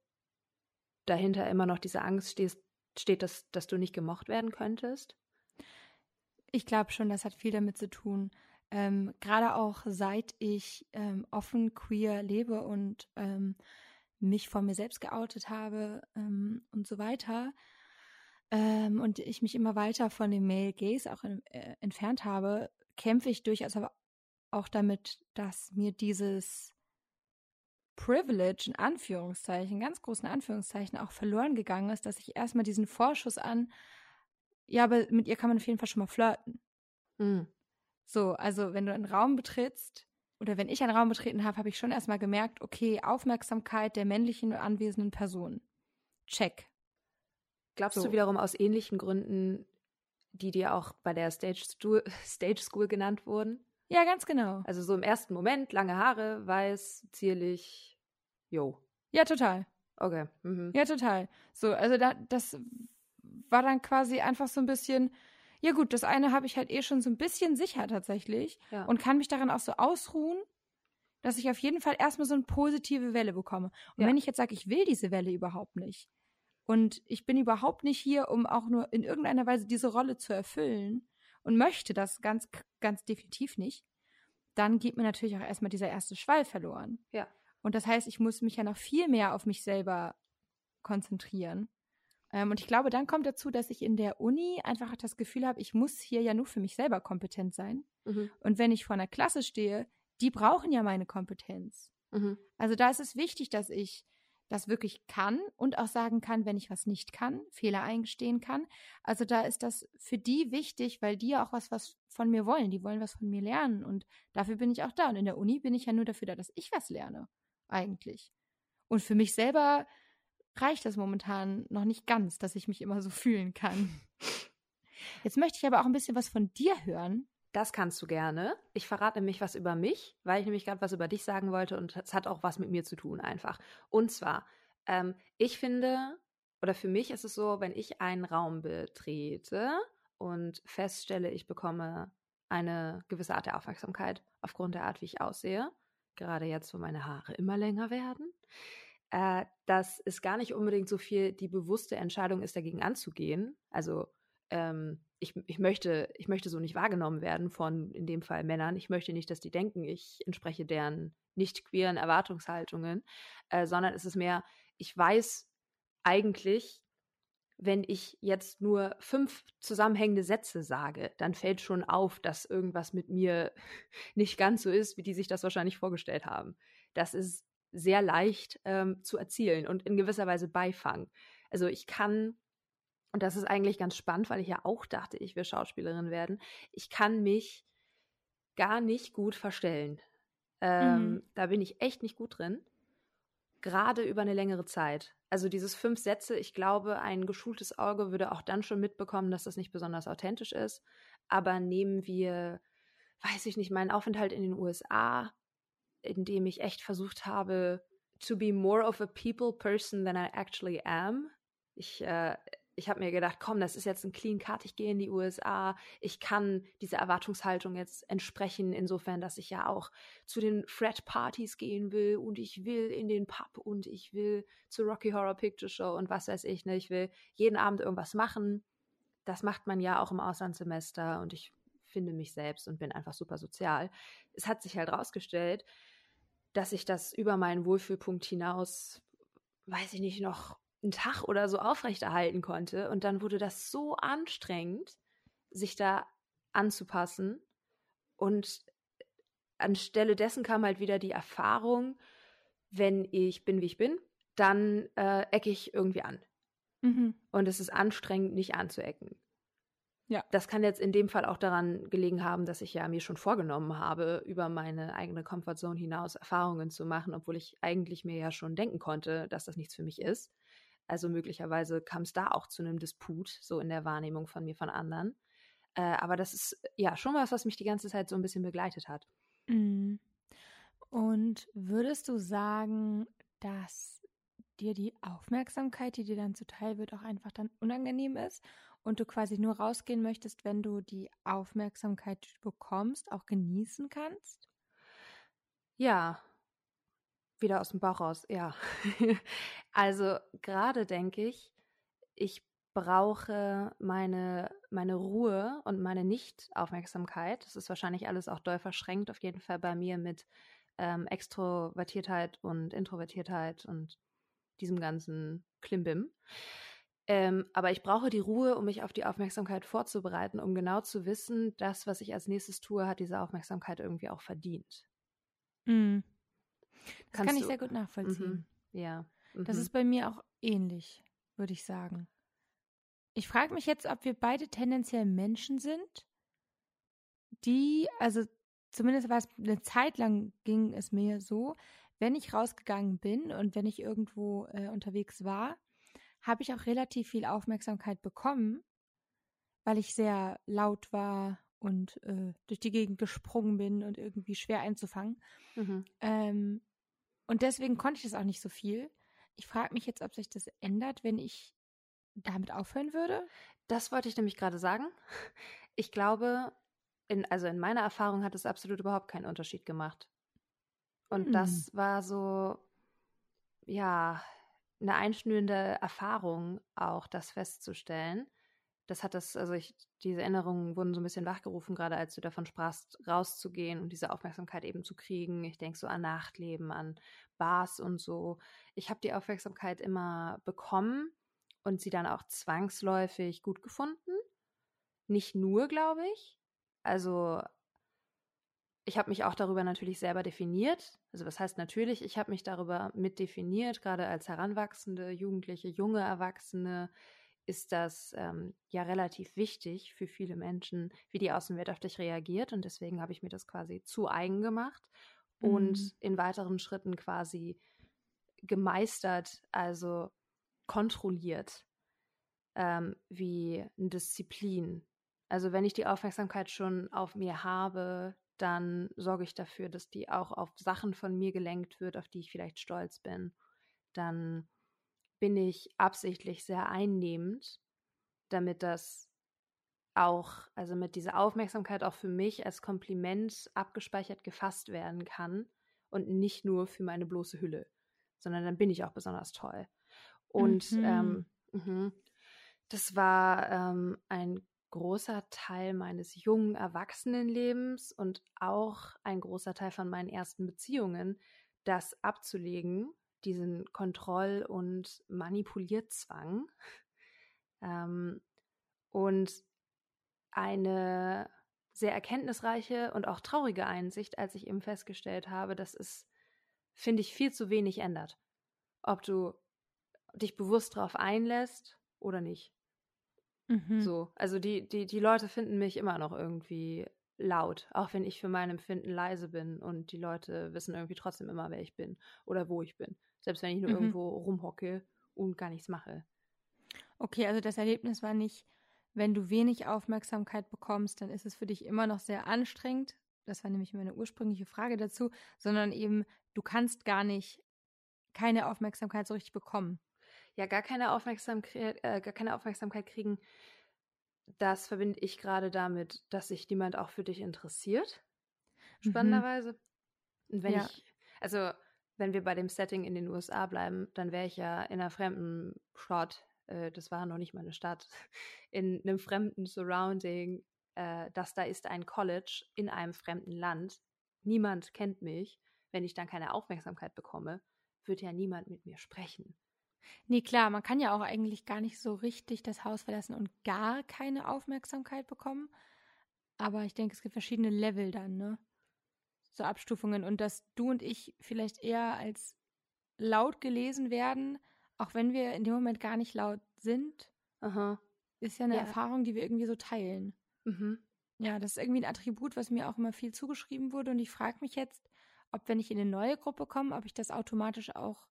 dahinter immer noch diese Angst steht, steht dass, dass du nicht gemocht werden könntest? Ich glaube schon, das hat viel damit zu tun. Ähm, Gerade auch seit ich ähm, offen queer lebe und ähm, mich vor mir selbst geoutet habe ähm, und so weiter ähm, und ich mich immer weiter von dem Male Gaze auch in, äh, entfernt habe, kämpfe ich durchaus aber auch damit, dass mir dieses Privilege in Anführungszeichen, ganz großen Anführungszeichen, auch verloren gegangen ist, dass ich erstmal diesen Vorschuss an, ja, aber mit ihr kann man auf jeden Fall schon mal flirten. Mhm. So, also wenn du einen Raum betrittst oder wenn ich einen Raum betreten habe, habe ich schon erstmal gemerkt, okay, Aufmerksamkeit der männlichen anwesenden Person. Check. Glaubst so. du wiederum aus ähnlichen Gründen, die dir auch bei der Stage, Stage School genannt wurden? Ja, ganz genau. Also so im ersten Moment, lange Haare, weiß, zierlich, jo. Ja, total. Okay. Mhm. Ja, total. So, also da, das war dann quasi einfach so ein bisschen, ja gut, das eine habe ich halt eh schon so ein bisschen sicher tatsächlich ja. und kann mich daran auch so ausruhen, dass ich auf jeden Fall erstmal so eine positive Welle bekomme. Und ja. wenn ich jetzt sage, ich will diese Welle überhaupt nicht und ich bin überhaupt nicht hier, um auch nur in irgendeiner Weise diese Rolle zu erfüllen, und möchte das ganz, ganz definitiv nicht, dann geht mir natürlich auch erstmal dieser erste Schwall verloren. Ja. Und das heißt, ich muss mich ja noch viel mehr auf mich selber konzentrieren. Ähm, und ich glaube, dann kommt dazu, dass ich in der Uni einfach das Gefühl habe, ich muss hier ja nur für mich selber kompetent sein. Mhm. Und wenn ich vor einer Klasse stehe, die brauchen ja meine Kompetenz. Mhm. Also da ist es wichtig, dass ich das wirklich kann und auch sagen kann, wenn ich was nicht kann, Fehler eingestehen kann. Also da ist das für die wichtig, weil die ja auch was, was von mir wollen. Die wollen was von mir lernen und dafür bin ich auch da. Und in der Uni bin ich ja nur dafür da, dass ich was lerne, eigentlich. Und für mich selber reicht das momentan noch nicht ganz, dass ich mich immer so fühlen kann. Jetzt möchte ich aber auch ein bisschen was von dir hören. Das kannst du gerne. Ich verrate nämlich was über mich, weil ich nämlich gerade was über dich sagen wollte und es hat auch was mit mir zu tun einfach. Und zwar, ähm, ich finde, oder für mich ist es so, wenn ich einen Raum betrete und feststelle, ich bekomme eine gewisse Art der Aufmerksamkeit aufgrund der Art, wie ich aussehe, gerade jetzt, wo meine Haare immer länger werden, äh, dass es gar nicht unbedingt so viel die bewusste Entscheidung ist, dagegen anzugehen. Also ähm, ich, ich, möchte, ich möchte so nicht wahrgenommen werden von, in dem Fall Männern. Ich möchte nicht, dass die denken, ich entspreche deren nicht queeren Erwartungshaltungen, äh, sondern es ist mehr, ich weiß eigentlich, wenn ich jetzt nur fünf zusammenhängende Sätze sage, dann fällt schon auf, dass irgendwas mit mir nicht ganz so ist, wie die sich das wahrscheinlich vorgestellt haben. Das ist sehr leicht ähm, zu erzielen und in gewisser Weise Beifang. Also ich kann und das ist eigentlich ganz spannend, weil ich ja auch dachte, ich will Schauspielerin werden. Ich kann mich gar nicht gut verstellen. Ähm, mhm. Da bin ich echt nicht gut drin. Gerade über eine längere Zeit. Also dieses fünf Sätze, ich glaube, ein geschultes Auge würde auch dann schon mitbekommen, dass das nicht besonders authentisch ist. Aber nehmen wir, weiß ich nicht, meinen Aufenthalt in den USA, in dem ich echt versucht habe, to be more of a people person than I actually am. Ich äh, ich habe mir gedacht, komm, das ist jetzt ein Clean Cut, ich gehe in die USA, ich kann dieser Erwartungshaltung jetzt entsprechen, insofern, dass ich ja auch zu den Fred-Partys gehen will und ich will in den Pub und ich will zur Rocky Horror Picture Show und was weiß ich, ne? ich will jeden Abend irgendwas machen. Das macht man ja auch im Auslandssemester und ich finde mich selbst und bin einfach super sozial. Es hat sich halt rausgestellt, dass ich das über meinen Wohlfühlpunkt hinaus, weiß ich nicht, noch einen Tag oder so aufrechterhalten konnte. Und dann wurde das so anstrengend, sich da anzupassen. Und anstelle dessen kam halt wieder die Erfahrung, wenn ich bin, wie ich bin, dann äh, ecke ich irgendwie an. Mhm. Und es ist anstrengend, nicht anzuecken. Ja. Das kann jetzt in dem Fall auch daran gelegen haben, dass ich ja mir schon vorgenommen habe, über meine eigene Comfortzone hinaus Erfahrungen zu machen, obwohl ich eigentlich mir ja schon denken konnte, dass das nichts für mich ist. Also möglicherweise kam es da auch zu einem Disput, so in der Wahrnehmung von mir von anderen. Äh, aber das ist ja schon was, was mich die ganze Zeit so ein bisschen begleitet hat. Mhm. Und würdest du sagen, dass dir die Aufmerksamkeit, die dir dann zuteil wird, auch einfach dann unangenehm ist und du quasi nur rausgehen möchtest, wenn du die Aufmerksamkeit bekommst, auch genießen kannst? Ja, wieder aus dem Bauch raus, ja. also gerade denke ich, ich brauche meine, meine Ruhe und meine Nicht-Aufmerksamkeit. Das ist wahrscheinlich alles auch doll verschränkt, auf jeden Fall bei mir mit ähm, Extrovertiertheit und Introvertiertheit und diesem ganzen Klimbim. Ähm, aber ich brauche die Ruhe, um mich auf die Aufmerksamkeit vorzubereiten, um genau zu wissen, das, was ich als nächstes tue, hat diese Aufmerksamkeit irgendwie auch verdient. Mhm. Das kann ich sehr gut nachvollziehen. Mhm. Ja. Mhm. Das ist bei mir auch ähnlich, würde ich sagen. Ich frage mich jetzt, ob wir beide tendenziell Menschen sind, die, also zumindest war es eine Zeit lang ging es mir so, wenn ich rausgegangen bin und wenn ich irgendwo äh, unterwegs war, habe ich auch relativ viel Aufmerksamkeit bekommen, weil ich sehr laut war und äh, durch die Gegend gesprungen bin und irgendwie schwer einzufangen. Mhm. Ähm, und deswegen konnte ich das auch nicht so viel. Ich frage mich jetzt, ob sich das ändert, wenn ich damit aufhören würde. Das wollte ich nämlich gerade sagen. Ich glaube, in, also in meiner Erfahrung hat es absolut überhaupt keinen Unterschied gemacht. Und hm. das war so, ja, eine einschnürende Erfahrung, auch das festzustellen. Das hat das, also ich, diese Erinnerungen wurden so ein bisschen wachgerufen, gerade als du davon sprachst, rauszugehen und diese Aufmerksamkeit eben zu kriegen. Ich denke so an Nachtleben, an Bars und so. Ich habe die Aufmerksamkeit immer bekommen und sie dann auch zwangsläufig gut gefunden. Nicht nur, glaube ich. Also ich habe mich auch darüber natürlich selber definiert. Also was heißt natürlich, ich habe mich darüber mit definiert, gerade als Heranwachsende, Jugendliche, junge Erwachsene ist das ähm, ja relativ wichtig für viele Menschen, wie die Außenwelt auf dich reagiert. Und deswegen habe ich mir das quasi zu eigen gemacht mhm. und in weiteren Schritten quasi gemeistert, also kontrolliert, ähm, wie eine Disziplin. Also wenn ich die Aufmerksamkeit schon auf mir habe, dann sorge ich dafür, dass die auch auf Sachen von mir gelenkt wird, auf die ich vielleicht stolz bin. Dann bin ich absichtlich sehr einnehmend, damit das auch, also mit dieser Aufmerksamkeit auch für mich als Kompliment abgespeichert gefasst werden kann und nicht nur für meine bloße Hülle, sondern dann bin ich auch besonders toll. Und mhm. ähm, mh, das war ähm, ein großer Teil meines jungen Erwachsenenlebens und auch ein großer Teil von meinen ersten Beziehungen, das abzulegen, diesen Kontroll- und Manipulierzwang. Ähm, und eine sehr erkenntnisreiche und auch traurige Einsicht, als ich eben festgestellt habe, dass es, finde ich, viel zu wenig ändert. Ob du dich bewusst darauf einlässt oder nicht. Mhm. So, also die, die, die Leute finden mich immer noch irgendwie laut, auch wenn ich für mein Empfinden leise bin und die Leute wissen irgendwie trotzdem immer, wer ich bin oder wo ich bin. Selbst wenn ich nur mhm. irgendwo rumhocke und gar nichts mache. Okay, also das Erlebnis war nicht, wenn du wenig Aufmerksamkeit bekommst, dann ist es für dich immer noch sehr anstrengend. Das war nämlich meine ursprüngliche Frage dazu, sondern eben, du kannst gar nicht keine Aufmerksamkeit so richtig bekommen ja gar keine Aufmerksamkeit, äh, gar keine Aufmerksamkeit kriegen, das verbinde ich gerade damit, dass sich niemand auch für dich interessiert. Mhm. Spannenderweise. Und wenn ja. ich, also wenn wir bei dem Setting in den USA bleiben, dann wäre ich ja in einer fremden Stadt, äh, das war noch nicht mal eine Stadt, in einem fremden Surrounding, äh, das da ist ein College in einem fremden Land. Niemand kennt mich. Wenn ich dann keine Aufmerksamkeit bekomme, wird ja niemand mit mir sprechen. Nee, klar, man kann ja auch eigentlich gar nicht so richtig das Haus verlassen und gar keine Aufmerksamkeit bekommen. Aber ich denke, es gibt verschiedene Level dann, ne? So Abstufungen. Und dass du und ich vielleicht eher als laut gelesen werden, auch wenn wir in dem Moment gar nicht laut sind, Aha. ist ja eine Ja. Erfahrung, die wir irgendwie so teilen. Mhm. Ja, das ist irgendwie ein Attribut, was mir auch immer viel zugeschrieben wurde. Und ich frage mich jetzt, ob wenn ich in eine neue Gruppe komme, ob ich das automatisch auch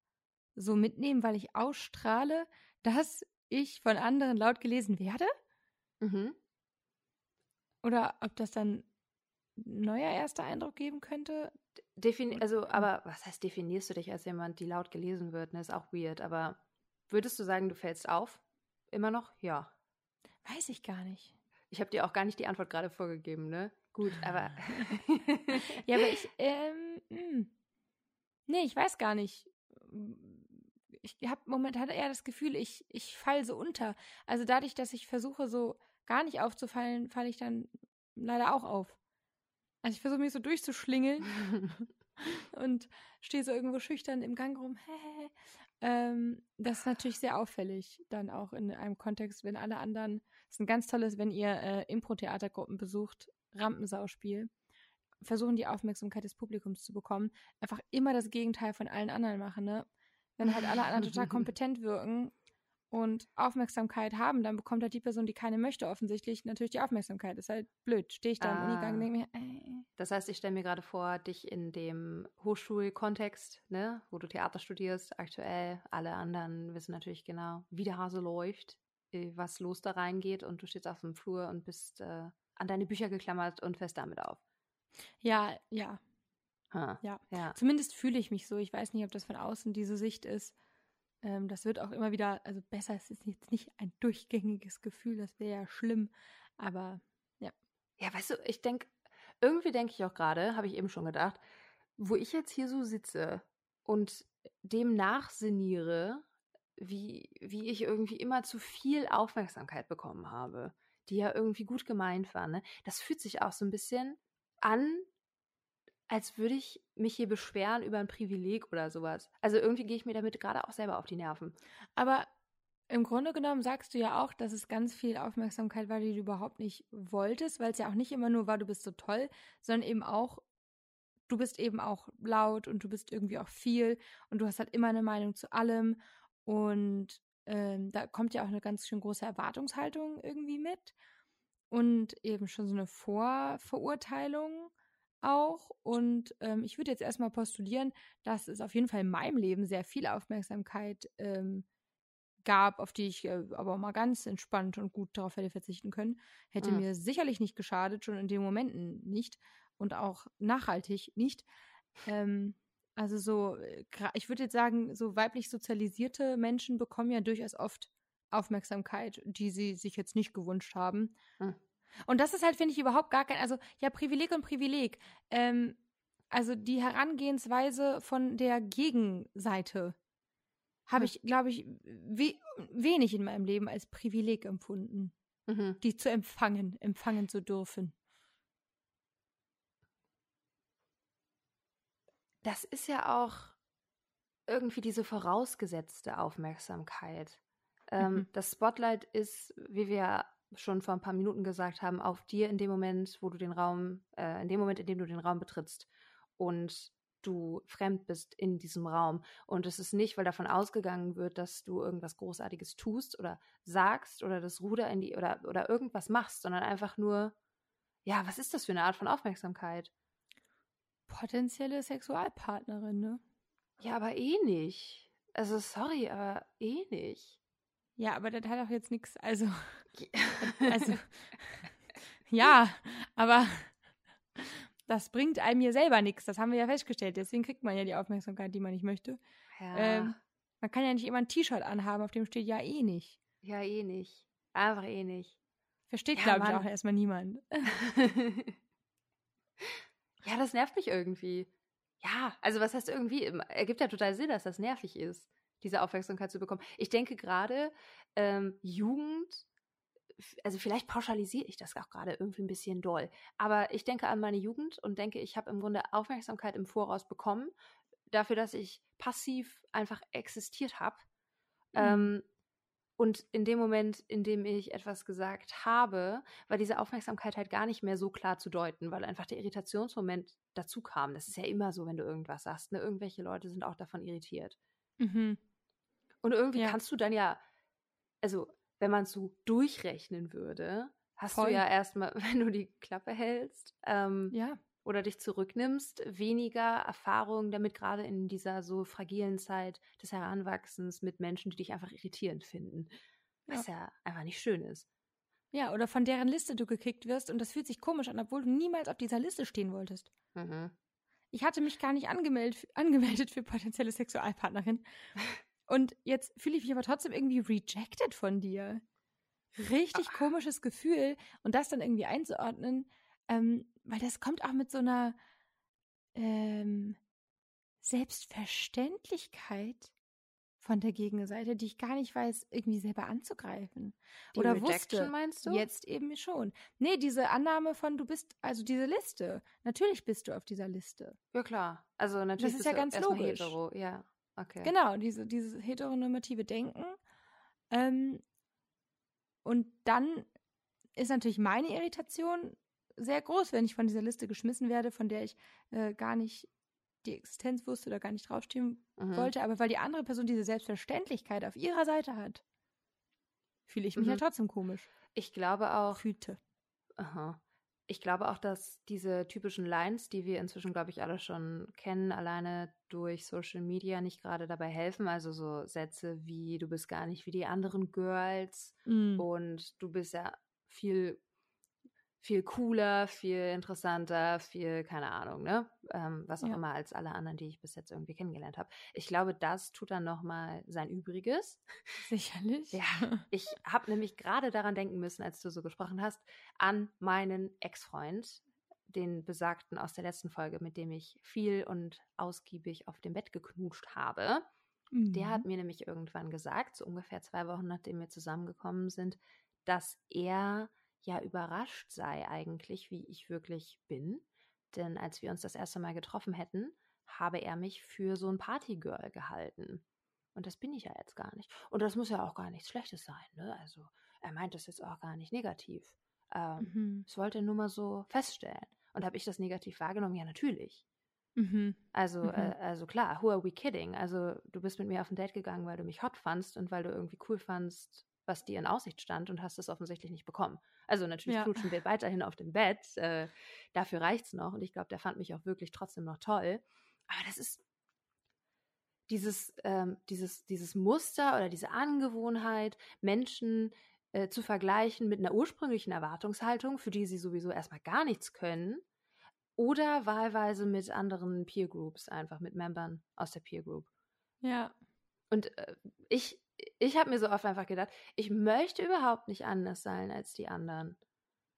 so mitnehme, weil ich ausstrahle, dass ich von anderen laut gelesen werde? Mhm. Oder ob das dann ein neuer erster Eindruck geben könnte? Defini also, aber was heißt, definierst du dich als jemand, die laut gelesen wird? Ne, ist auch weird. Aber würdest du sagen, du fällst auf? Immer noch? Ja. Weiß ich gar nicht. Ich habe dir auch gar nicht die Antwort gerade vorgegeben, ne? Gut, aber. Ja, aber ich, ähm, mh. nee, ich weiß gar nicht. Ich habe momentan eher das Gefühl, ich, ich falle so unter. Also dadurch, dass ich versuche, so gar nicht aufzufallen, falle ich dann leider auch auf. Also ich versuche mich so durchzuschlingeln und stehe so irgendwo schüchtern im Gang rum. ähm, das ist natürlich sehr auffällig, dann auch in einem Kontext, wenn alle anderen. Das ist ein ganz tolles, wenn ihr äh, Impro-Theatergruppen besucht, Rampensauspiel, versuchen die Aufmerksamkeit des Publikums zu bekommen, einfach immer das Gegenteil von allen anderen machen, ne? Wenn halt alle anderen total kompetent wirken und Aufmerksamkeit haben, dann bekommt halt die Person, die keine möchte, offensichtlich natürlich die Aufmerksamkeit. ist halt blöd. Stehe ich da im Ah. Unigang und denke mir, äh, Das heißt, ich stelle mir gerade vor, dich in dem Hochschulkontext, ne, wo du Theater studierst, aktuell, alle anderen wissen natürlich genau, wie der Hase läuft, äh, was los da reingeht und du stehst auf dem Flur und bist äh, an deine Bücher geklammert und fährst damit auf. ja, ja, Ha. Ja. Ja. Zumindest fühle ich mich so. Ich weiß nicht, ob das von außen diese Sicht ist. Ähm, das wird auch immer wieder, also besser ist es jetzt nicht ein durchgängiges Gefühl, das wäre ja schlimm. Aber Ja, weißt du, ich denke, irgendwie denke ich auch gerade, habe ich eben schon gedacht, wo ich jetzt hier so sitze und dem nachsinniere, wie, wie ich irgendwie immer zu viel Aufmerksamkeit bekommen habe, die ja irgendwie gut gemeint war, ne? Das fühlt sich auch so ein bisschen an, als würde ich mich hier beschweren über ein Privileg oder sowas. Also irgendwie gehe ich mir damit gerade auch selber auf die Nerven. Aber im Grunde genommen sagst du ja auch, dass es ganz viel Aufmerksamkeit war, die du überhaupt nicht wolltest, weil es ja auch nicht immer nur war, du bist so toll, sondern eben auch, du bist eben auch laut und du bist irgendwie auch viel und du hast halt immer eine Meinung zu allem und ähm, da kommt ja auch eine ganz schön große Erwartungshaltung irgendwie mit und eben schon so eine Vorverurteilung auch. Und ähm, ich würde jetzt erstmal postulieren, dass es auf jeden Fall in meinem Leben sehr viel Aufmerksamkeit ähm, gab, auf die ich äh, aber mal ganz entspannt und gut darauf hätte verzichten können. Hätte Mhm. mir sicherlich nicht geschadet, schon in den Momenten nicht und auch nachhaltig nicht. Ähm, also so, äh, ich würde jetzt sagen, so weiblich sozialisierte Menschen bekommen ja durchaus oft Aufmerksamkeit, die sie sich jetzt nicht gewünscht haben. Mhm. Und das ist halt, finde ich, überhaupt gar kein, also ja, Privileg und Privileg. Ähm, also die Herangehensweise von der Gegenseite habe Hm. ich, glaube ich, we wenig in meinem Leben als Privileg empfunden, Mhm. die zu empfangen, empfangen zu dürfen. Das ist ja auch irgendwie diese vorausgesetzte Aufmerksamkeit. Ähm, Mhm. Das Spotlight ist, wie wir schon vor ein paar Minuten gesagt haben, auf dir in dem Moment, wo du den Raum, äh, in dem Moment, in dem du den Raum betrittst und du fremd bist in diesem Raum. Und es ist nicht, weil davon ausgegangen wird, dass du irgendwas Großartiges tust oder sagst oder das Ruder in die oder, oder irgendwas machst, sondern einfach nur, ja, was ist das für eine Art von Aufmerksamkeit? Potenzielle Sexualpartnerin, ne? Ja, aber eh nicht. Also sorry, aber eh nicht. Ja, aber das hat auch jetzt nichts, also, Also, ja, aber das bringt einem ja selber nichts, das haben wir ja festgestellt. Deswegen kriegt man ja die Aufmerksamkeit, die man nicht möchte. ja, ähm, Man kann ja nicht immer ein T-Shirt anhaben, auf dem steht ja eh nicht. ja, eh nicht. Einfach eh nicht. Versteht, Ja, glaube ich, auch erstmal niemand. ja, das nervt mich irgendwie. Ja, also was heißt irgendwie? Ergibt ja total Sinn, dass das nervig ist, diese Aufmerksamkeit zu bekommen. Ich denke gerade, ähm, Jugend, also vielleicht pauschalisiere ich das auch gerade irgendwie ein bisschen doll, aber ich denke an meine Jugend und denke, ich habe im Grunde Aufmerksamkeit im Voraus bekommen, dafür, dass ich passiv einfach existiert habe. Mhm. Ähm, und in dem Moment, in dem ich etwas gesagt habe, war diese Aufmerksamkeit halt gar nicht mehr so klar zu deuten, weil einfach der Irritationsmoment dazu kam. Das ist ja immer so, wenn du irgendwas sagst. Ne? Irgendwelche Leute sind auch davon irritiert. Mhm. Und irgendwie Ja. kannst du dann ja, also wenn man es so durchrechnen würde, hast Voll. du ja erstmal, wenn du die Klappe hältst ähm, Ja. oder dich zurücknimmst, weniger Erfahrung damit, gerade in dieser so fragilen Zeit des Heranwachsens mit Menschen, die dich einfach irritierend finden. Was ja, einfach nicht schön ist. Ja, oder von deren Liste du gekickt wirst und das fühlt sich komisch an, obwohl du niemals auf dieser Liste stehen wolltest. Mhm. Ich hatte mich gar nicht angemeldet, angemeldet für potenzielle Sexualpartnerin. Und jetzt fühle ich mich aber trotzdem irgendwie rejected von dir. Richtig Ah. komisches Gefühl. Und das dann irgendwie einzuordnen, ähm, weil das kommt auch mit so einer ähm, Selbstverständlichkeit von der Gegenseite, die ich gar nicht weiß, irgendwie selber anzugreifen. Die Oder Rejection, wusste. meinst du? Jetzt eben schon. Nee, diese Annahme von du bist, also diese Liste. Natürlich bist du auf dieser Liste. Ja, klar. Also natürlich ist bist ja du ganz logisch. hetero. Ja, okay. Genau, diese, dieses heteronormative Denken. Ähm, und dann ist natürlich meine Irritation sehr groß, wenn ich von dieser Liste geschmissen werde, von der ich äh, gar nicht die Existenz wusste oder gar nicht draufstehen Mhm. wollte, aber weil die andere Person diese Selbstverständlichkeit auf ihrer Seite hat, fühle ich mich Mhm. ja trotzdem komisch. Ich glaube auch, Fühlte. Aha. Ich glaube auch, dass diese typischen Lines, die wir inzwischen, glaube ich, alle schon kennen, alleine durch Social Media nicht gerade dabei helfen. Also so Sätze wie, du bist gar nicht wie die anderen Girls Mhm. und du bist ja viel, viel cooler, viel interessanter, viel, keine Ahnung, ne? Ähm, was auch Ja. immer als alle anderen, die ich bis jetzt irgendwie kennengelernt habe. Ich glaube, das tut dann nochmal sein Übriges. Sicherlich. Ja, ich habe nämlich gerade daran denken müssen, als du so gesprochen hast, an meinen Ex-Freund, den besagten aus der letzten Folge, mit dem ich viel und ausgiebig auf dem Bett geknutscht habe. Der Mhm. hat mir nämlich irgendwann gesagt, so ungefähr zwei Wochen nachdem wir zusammengekommen sind, dass er ja überrascht sei eigentlich, wie ich wirklich bin. Denn als wir uns das erste Mal getroffen hätten, habe er mich für so ein Partygirl gehalten. Und das bin ich ja jetzt gar nicht. Und das muss ja auch gar nichts Schlechtes sein. Ne? Also er meint das jetzt auch gar nicht negativ. Ähm, Mhm. Ich wollte nur mal so feststellen. Und habe ich das negativ wahrgenommen? Ja, natürlich. Mhm. Also, Mhm. äh, also klar, who are we kidding? Also du bist mit mir auf ein Date gegangen, weil du mich hot fandst und weil du irgendwie cool fandst, was dir in Aussicht stand und hast es offensichtlich nicht bekommen. Also natürlich Ja. knutschen wir weiterhin auf dem Bett. Äh, dafür reicht's noch. Und ich glaube, der fand mich auch wirklich trotzdem noch toll. Aber das ist dieses, ähm, dieses, dieses Muster oder diese Angewohnheit, Menschen äh, zu vergleichen mit einer ursprünglichen Erwartungshaltung, für die sie sowieso erstmal gar nichts können, oder wahlweise mit anderen Peer Groups, einfach mit Membern aus der Peer Group. Ja. Und äh, ich, ich habe mir so oft einfach gedacht, ich möchte überhaupt nicht anders sein als die anderen.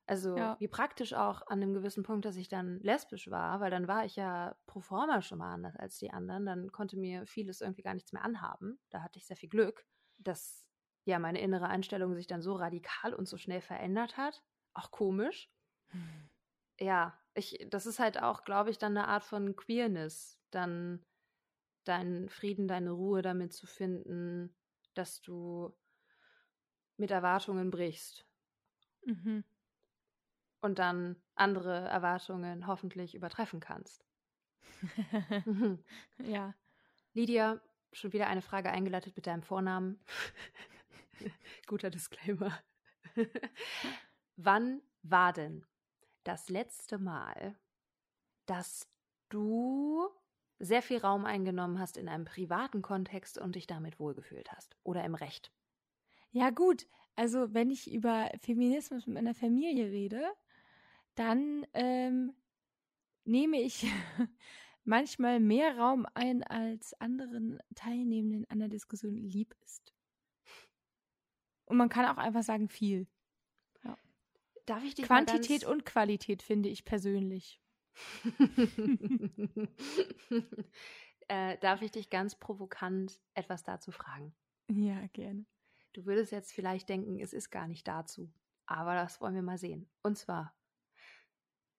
Also Ja. wie praktisch auch an einem gewissen Punkt, dass ich dann lesbisch war, weil dann war ich ja pro forma schon mal anders als die anderen. Dann konnte mir vieles irgendwie gar nichts mehr anhaben. Da hatte ich sehr viel Glück, dass ja meine innere Einstellung sich dann so radikal und so schnell verändert hat. Auch komisch. Ja, ich, das ist halt auch, glaube ich, dann eine Art von Queerness, dann deinen Frieden, deine Ruhe damit zu finden, dass du mit Erwartungen brichst Mhm. und dann andere Erwartungen hoffentlich übertreffen kannst. Mhm. ja. Lydia, schon wieder eine Frage eingeleitet mit deinem Vornamen. Guter Disclaimer. Wann war denn das letzte Mal, dass du sehr viel Raum eingenommen hast in einem privaten Kontext und dich damit wohlgefühlt hast? Oder im Recht? Ja, gut. Also, wenn ich über Feminismus mit meiner Familie rede, dann ähm, nehme ich manchmal mehr Raum ein, als anderen Teilnehmenden an der Diskussion lieb ist. Und man kann auch einfach sagen, viel. Darf ich dich Quantität und Qualität finde ich persönlich. äh, darf ich dich ganz provokant etwas dazu fragen? Ja, gerne. Du würdest jetzt vielleicht denken, es ist gar nicht dazu. Aber das wollen wir mal sehen. Und zwar,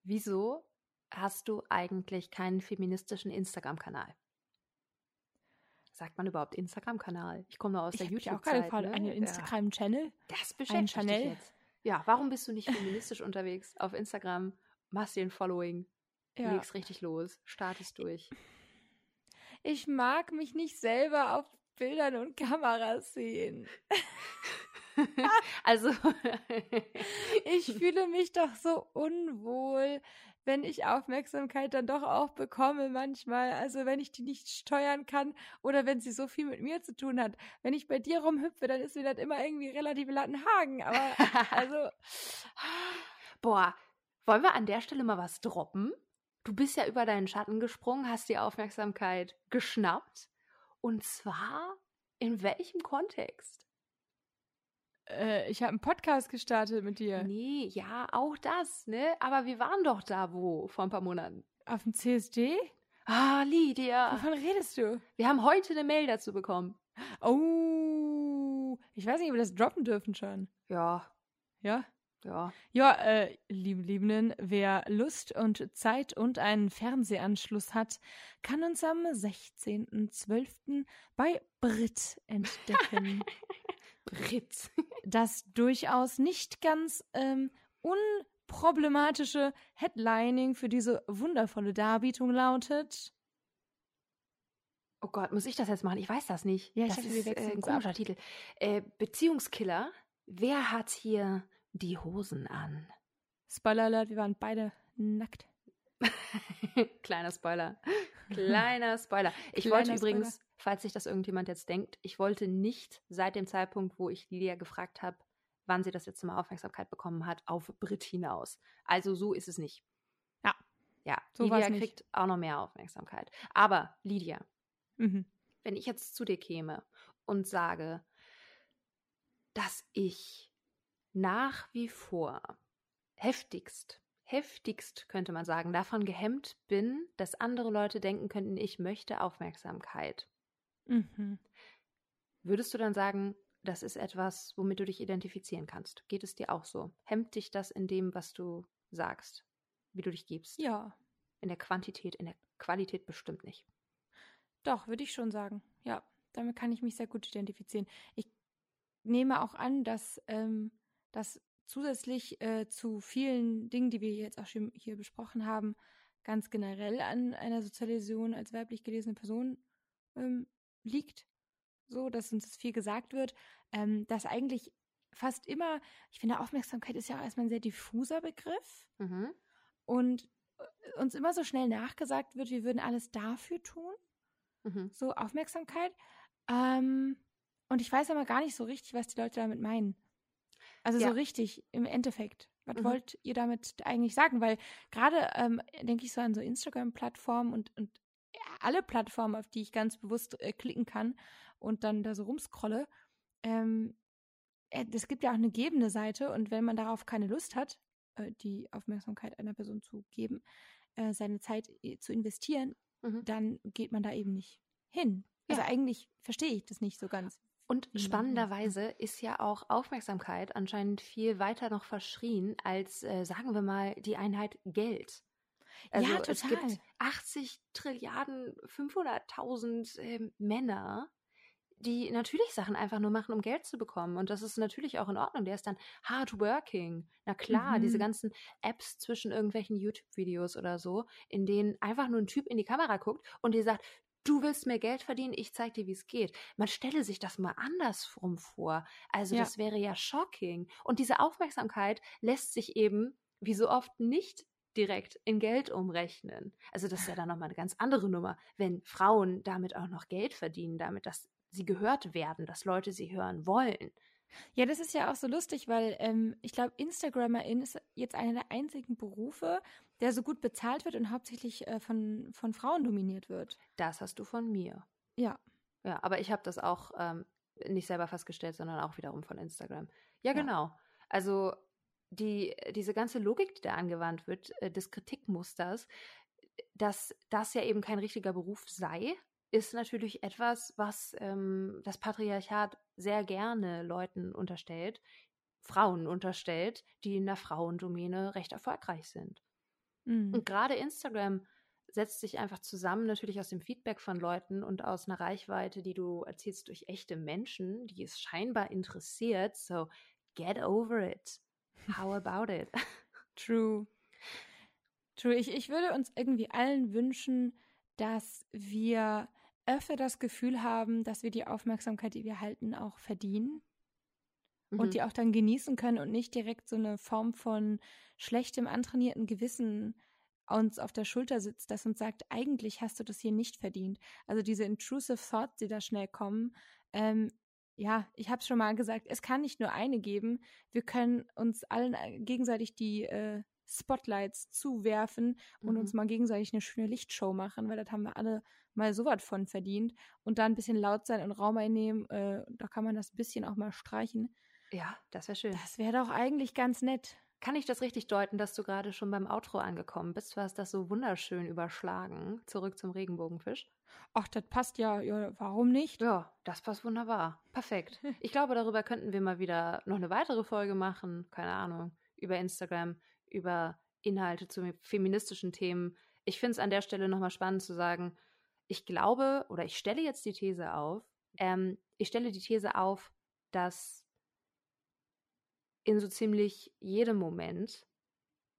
wieso hast du eigentlich keinen feministischen Instagram-Kanal? Sagt man überhaupt Instagram-Kanal? Ich komme nur aus Ich der habe mich auch YouTube-Zeit. gefragt, Ne? einen. Instagram-Channel. Das beschäftigt dich Chanel? jetzt. Ja, warum bist du nicht feministisch unterwegs auf Instagram? Machst dir ein Following, legst richtig los, startest durch. Ich mag mich nicht selber auf Bildern und Kameras sehen. also ich fühle mich doch so unwohl, wenn ich Aufmerksamkeit dann doch auch bekomme manchmal. Also wenn ich die nicht steuern kann oder wenn sie so viel mit mir zu tun hat. Wenn ich bei dir rumhüpfe, dann ist mir das immer irgendwie relativ Lattenhagen. Aber also. Boah, wollen wir an der Stelle mal was droppen? Du bist ja über deinen Schatten gesprungen, hast die Aufmerksamkeit geschnappt. Und zwar in welchem Kontext? Äh, ich habe einen Podcast gestartet mit dir. Nee, ja, auch das, ne? Aber wir waren doch da wo vor ein paar Monaten. Auf dem CSD? Ah, Lydia. Wovon redest du? Wir haben heute eine Mail dazu bekommen. Oh, ich weiß nicht, ob wir das droppen dürfen schon. Ja. Ja? Ja. Ja, äh, lieben Liebenden, wer Lust und Zeit und einen Fernsehanschluss hat, kann uns am 16.12. bei Brit entdecken. Brit. das durchaus nicht ganz ähm, unproblematische Headlining für diese wundervolle Darbietung lautet. Oh Gott, muss ich das jetzt machen? Ich weiß das nicht. Ja, ich das dachte, ist äh, ein komischer Titel. Äh, Beziehungskiller. Wer hat hier die Hosen an? Spoiler Alert, wir waren beide nackt. Kleiner Spoiler. Kleiner Spoiler. Ich Kleiner wollte übrigens, Spoiler. falls sich das irgendjemand jetzt denkt, ich wollte nicht seit dem Zeitpunkt, wo ich Lilia gefragt habe, wann sie das letzte Mal Aufmerksamkeit bekommen hat, auf Brit hinaus. Also so ist es nicht. Ja. Ja, So Lydia kriegt auch noch mehr Aufmerksamkeit. Aber Lydia, Mhm. wenn ich jetzt zu dir käme und sage, dass ich nach wie vor heftigst, heftigst könnte man sagen, davon gehemmt bin, dass andere Leute denken könnten, ich möchte Aufmerksamkeit. Mhm. Würdest du dann sagen, das ist etwas, womit du dich identifizieren kannst? Geht es dir auch so? Hemmt dich das in dem, was du sagst, wie du dich gibst? Ja, In der Quantität, in der Qualität bestimmt nicht. doch, würde ich schon sagen. Ja, damit kann ich mich sehr gut identifizieren. Ich nehme auch an, dass ähm, das zusätzlich äh, zu vielen Dingen, die wir jetzt auch schon hier besprochen haben, ganz generell an einer Sozialisation als weiblich gelesene Person ähm, liegt. So, dass uns das viel gesagt wird, ähm, dass eigentlich fast immer, ich finde, Aufmerksamkeit ist ja auch erstmal ein sehr diffuser Begriff Mhm. und äh, uns immer so schnell nachgesagt wird, wir würden alles dafür tun Mhm. so Aufmerksamkeit. Ähm, und ich weiß aber gar nicht so richtig, was die Leute damit meinen. Also Ja. so richtig im Endeffekt. Was Mhm. wollt ihr damit eigentlich sagen? Weil gerade ähm, denke ich so an so Instagram-Plattformen und, und alle Plattformen, auf die ich ganz bewusst äh, klicken kann und dann da so rumscrolle. Ähm, äh, es gibt ja auch eine gebende Seite und wenn man darauf keine Lust hat, äh, die Aufmerksamkeit einer Person zu geben, äh, seine Zeit äh, zu investieren, Mhm. dann geht man da eben nicht hin. Also Ja. eigentlich verstehe ich das nicht so ganz. Und spannenderweise ist ja auch Aufmerksamkeit anscheinend viel weiter noch verschrien als, äh, sagen wir mal, die Einheit Geld. Also Ja, es total. gibt 80 Trilliarden 500.000 ähm, Männer, die natürlich Sachen einfach nur machen, um Geld zu bekommen. Und das ist natürlich auch in Ordnung. Der ist dann hardworking. Na klar, diese Mhm. ganzen Apps zwischen irgendwelchen YouTube-Videos oder so, in denen einfach nur ein Typ in die Kamera guckt und dir sagt, du willst mehr Geld verdienen, ich zeig dir, wie es geht. Man stelle sich das mal andersrum vor. Also Ja. das wäre ja shocking. Und diese Aufmerksamkeit lässt sich eben, wie so oft, nicht direkt in Geld umrechnen. Also das ist ja dann nochmal eine ganz andere Nummer, wenn Frauen damit auch noch Geld verdienen, damit, dass sie gehört werden, dass Leute sie hören wollen. Ja, das ist ja auch so lustig, weil ähm, ich glaube, Instagrammerin ist jetzt einer der einzigen Berufe, der so gut bezahlt wird und hauptsächlich äh, von, von Frauen dominiert wird. Das hast du von mir. Ja. Ja, aber ich habe das auch ähm, nicht selber festgestellt, sondern auch wiederum von Instagram. Ja, Ja. genau. Also die, diese ganze Logik, die da angewandt wird, äh, des Kritikmusters, dass das ja eben kein richtiger Beruf sei, ist natürlich etwas, was ähm, das Patriarchat sehr gerne Leuten unterstellt, Frauen unterstellt, die in der Frauendomäne recht erfolgreich sind. Mhm. Und gerade Instagram setzt sich einfach zusammen, natürlich aus dem Feedback von Leuten und aus einer Reichweite, die du erzielst durch echte Menschen, die es scheinbar interessiert. So, get over it. How about it? True. True. Ich, ich würde uns irgendwie allen wünschen, dass wir öfter das Gefühl haben, dass wir die Aufmerksamkeit, die wir halten, auch verdienen mhm. und die auch dann genießen können und nicht direkt so eine Form von schlechtem, antrainierten Gewissen uns auf der Schulter sitzt, das uns sagt, eigentlich hast du das hier nicht verdient. Also diese intrusive Thoughts, die da schnell kommen, ähm, ja, ich habe es schon mal gesagt, es kann nicht nur eine geben. Wir können uns allen äh, gegenseitig die äh, Spotlights zuwerfen und mhm. uns mal gegenseitig eine schöne Lichtshow machen, weil das haben wir alle mal so was von verdient. Und da ein bisschen laut sein und Raum einnehmen, äh, da kann man das ein bisschen auch mal streichen. Ja, das wäre schön. Das wäre doch eigentlich ganz nett. Kann ich das richtig deuten, dass du gerade schon beim Outro angekommen bist? Du hast das so wunderschön überschlagen. Zurück zum Regenbogenfisch. Ach, das passt ja. ja. Warum nicht? Ja, das passt wunderbar. Perfekt. Ich glaube, darüber könnten wir mal wieder noch eine weitere Folge machen. Keine Ahnung. Über Instagram, über Inhalte zu feministischen Themen. Ich finde es an der Stelle nochmal spannend zu sagen, ich glaube oder ich stelle jetzt die These auf, ähm, ich stelle die These auf, dass in so ziemlich jedem Moment,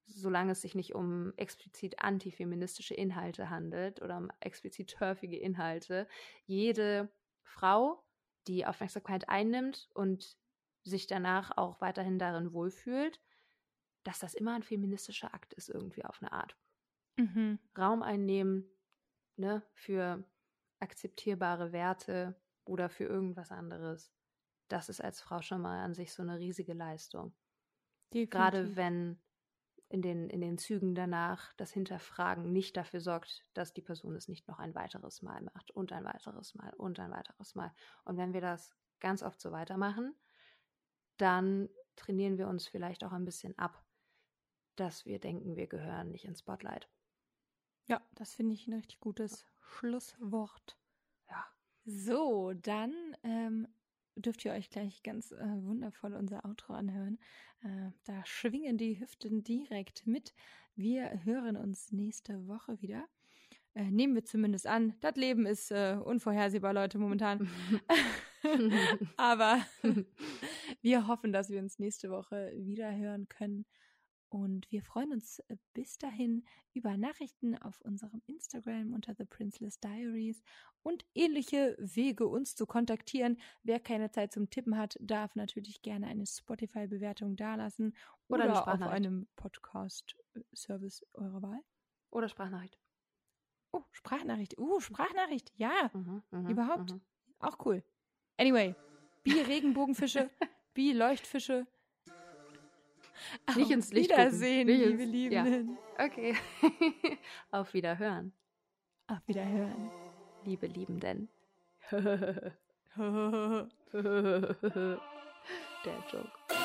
solange es sich nicht um explizit antifeministische Inhalte handelt oder um explizit turfige Inhalte, jede Frau, die Aufmerksamkeit einnimmt und sich danach auch weiterhin darin wohlfühlt, dass das immer ein feministischer Akt ist, irgendwie auf eine Art. Mhm. Raum einnehmen ne, für akzeptierbare Werte oder für irgendwas anderes das ist als Frau schon mal an sich so eine riesige Leistung. Definitiv. Gerade wenn in den, in den Zügen danach das Hinterfragen nicht dafür sorgt, dass die Person es nicht noch ein weiteres Mal macht und ein weiteres Mal und ein weiteres Mal. Und wenn wir das ganz oft so weitermachen, dann trainieren wir uns vielleicht auch ein bisschen ab, dass wir denken, wir gehören nicht ins Spotlight. Ja, das finde ich ein richtig gutes Schlusswort. Ja. So, dann ähm, dürft ihr euch gleich ganz äh, wundervoll unser Outro anhören. Äh, da schwingen die Hüften direkt mit. Wir hören uns nächste Woche wieder. Äh, nehmen wir zumindest an. Das Leben ist äh, unvorhersehbar, Leute, momentan. Aber wir hoffen, dass wir uns nächste Woche wieder hören können. Und wir freuen uns äh, bis dahin über Nachrichten auf unserem Instagram unter The Princeless Diaries und ähnliche Wege, uns zu kontaktieren. Wer keine Zeit zum Tippen hat, darf natürlich gerne eine Spotify-Bewertung dalassen oder, oder auf einem Podcast-Service eurer Wahl. Oder Sprachnachricht. Oh, Sprachnachricht. Uh, Sprachnachricht. Ja, mhm, mh, überhaupt. Mh. Auch cool. Anyway, wie Regenbogenfische, wie Leuchtfische, nicht ins Licht Wiedersehen, Nicht liebe Liebenden. Ja. Okay. Auf Wiederhören. Auf Wiederhören. Liebe Liebenden. Der Joke.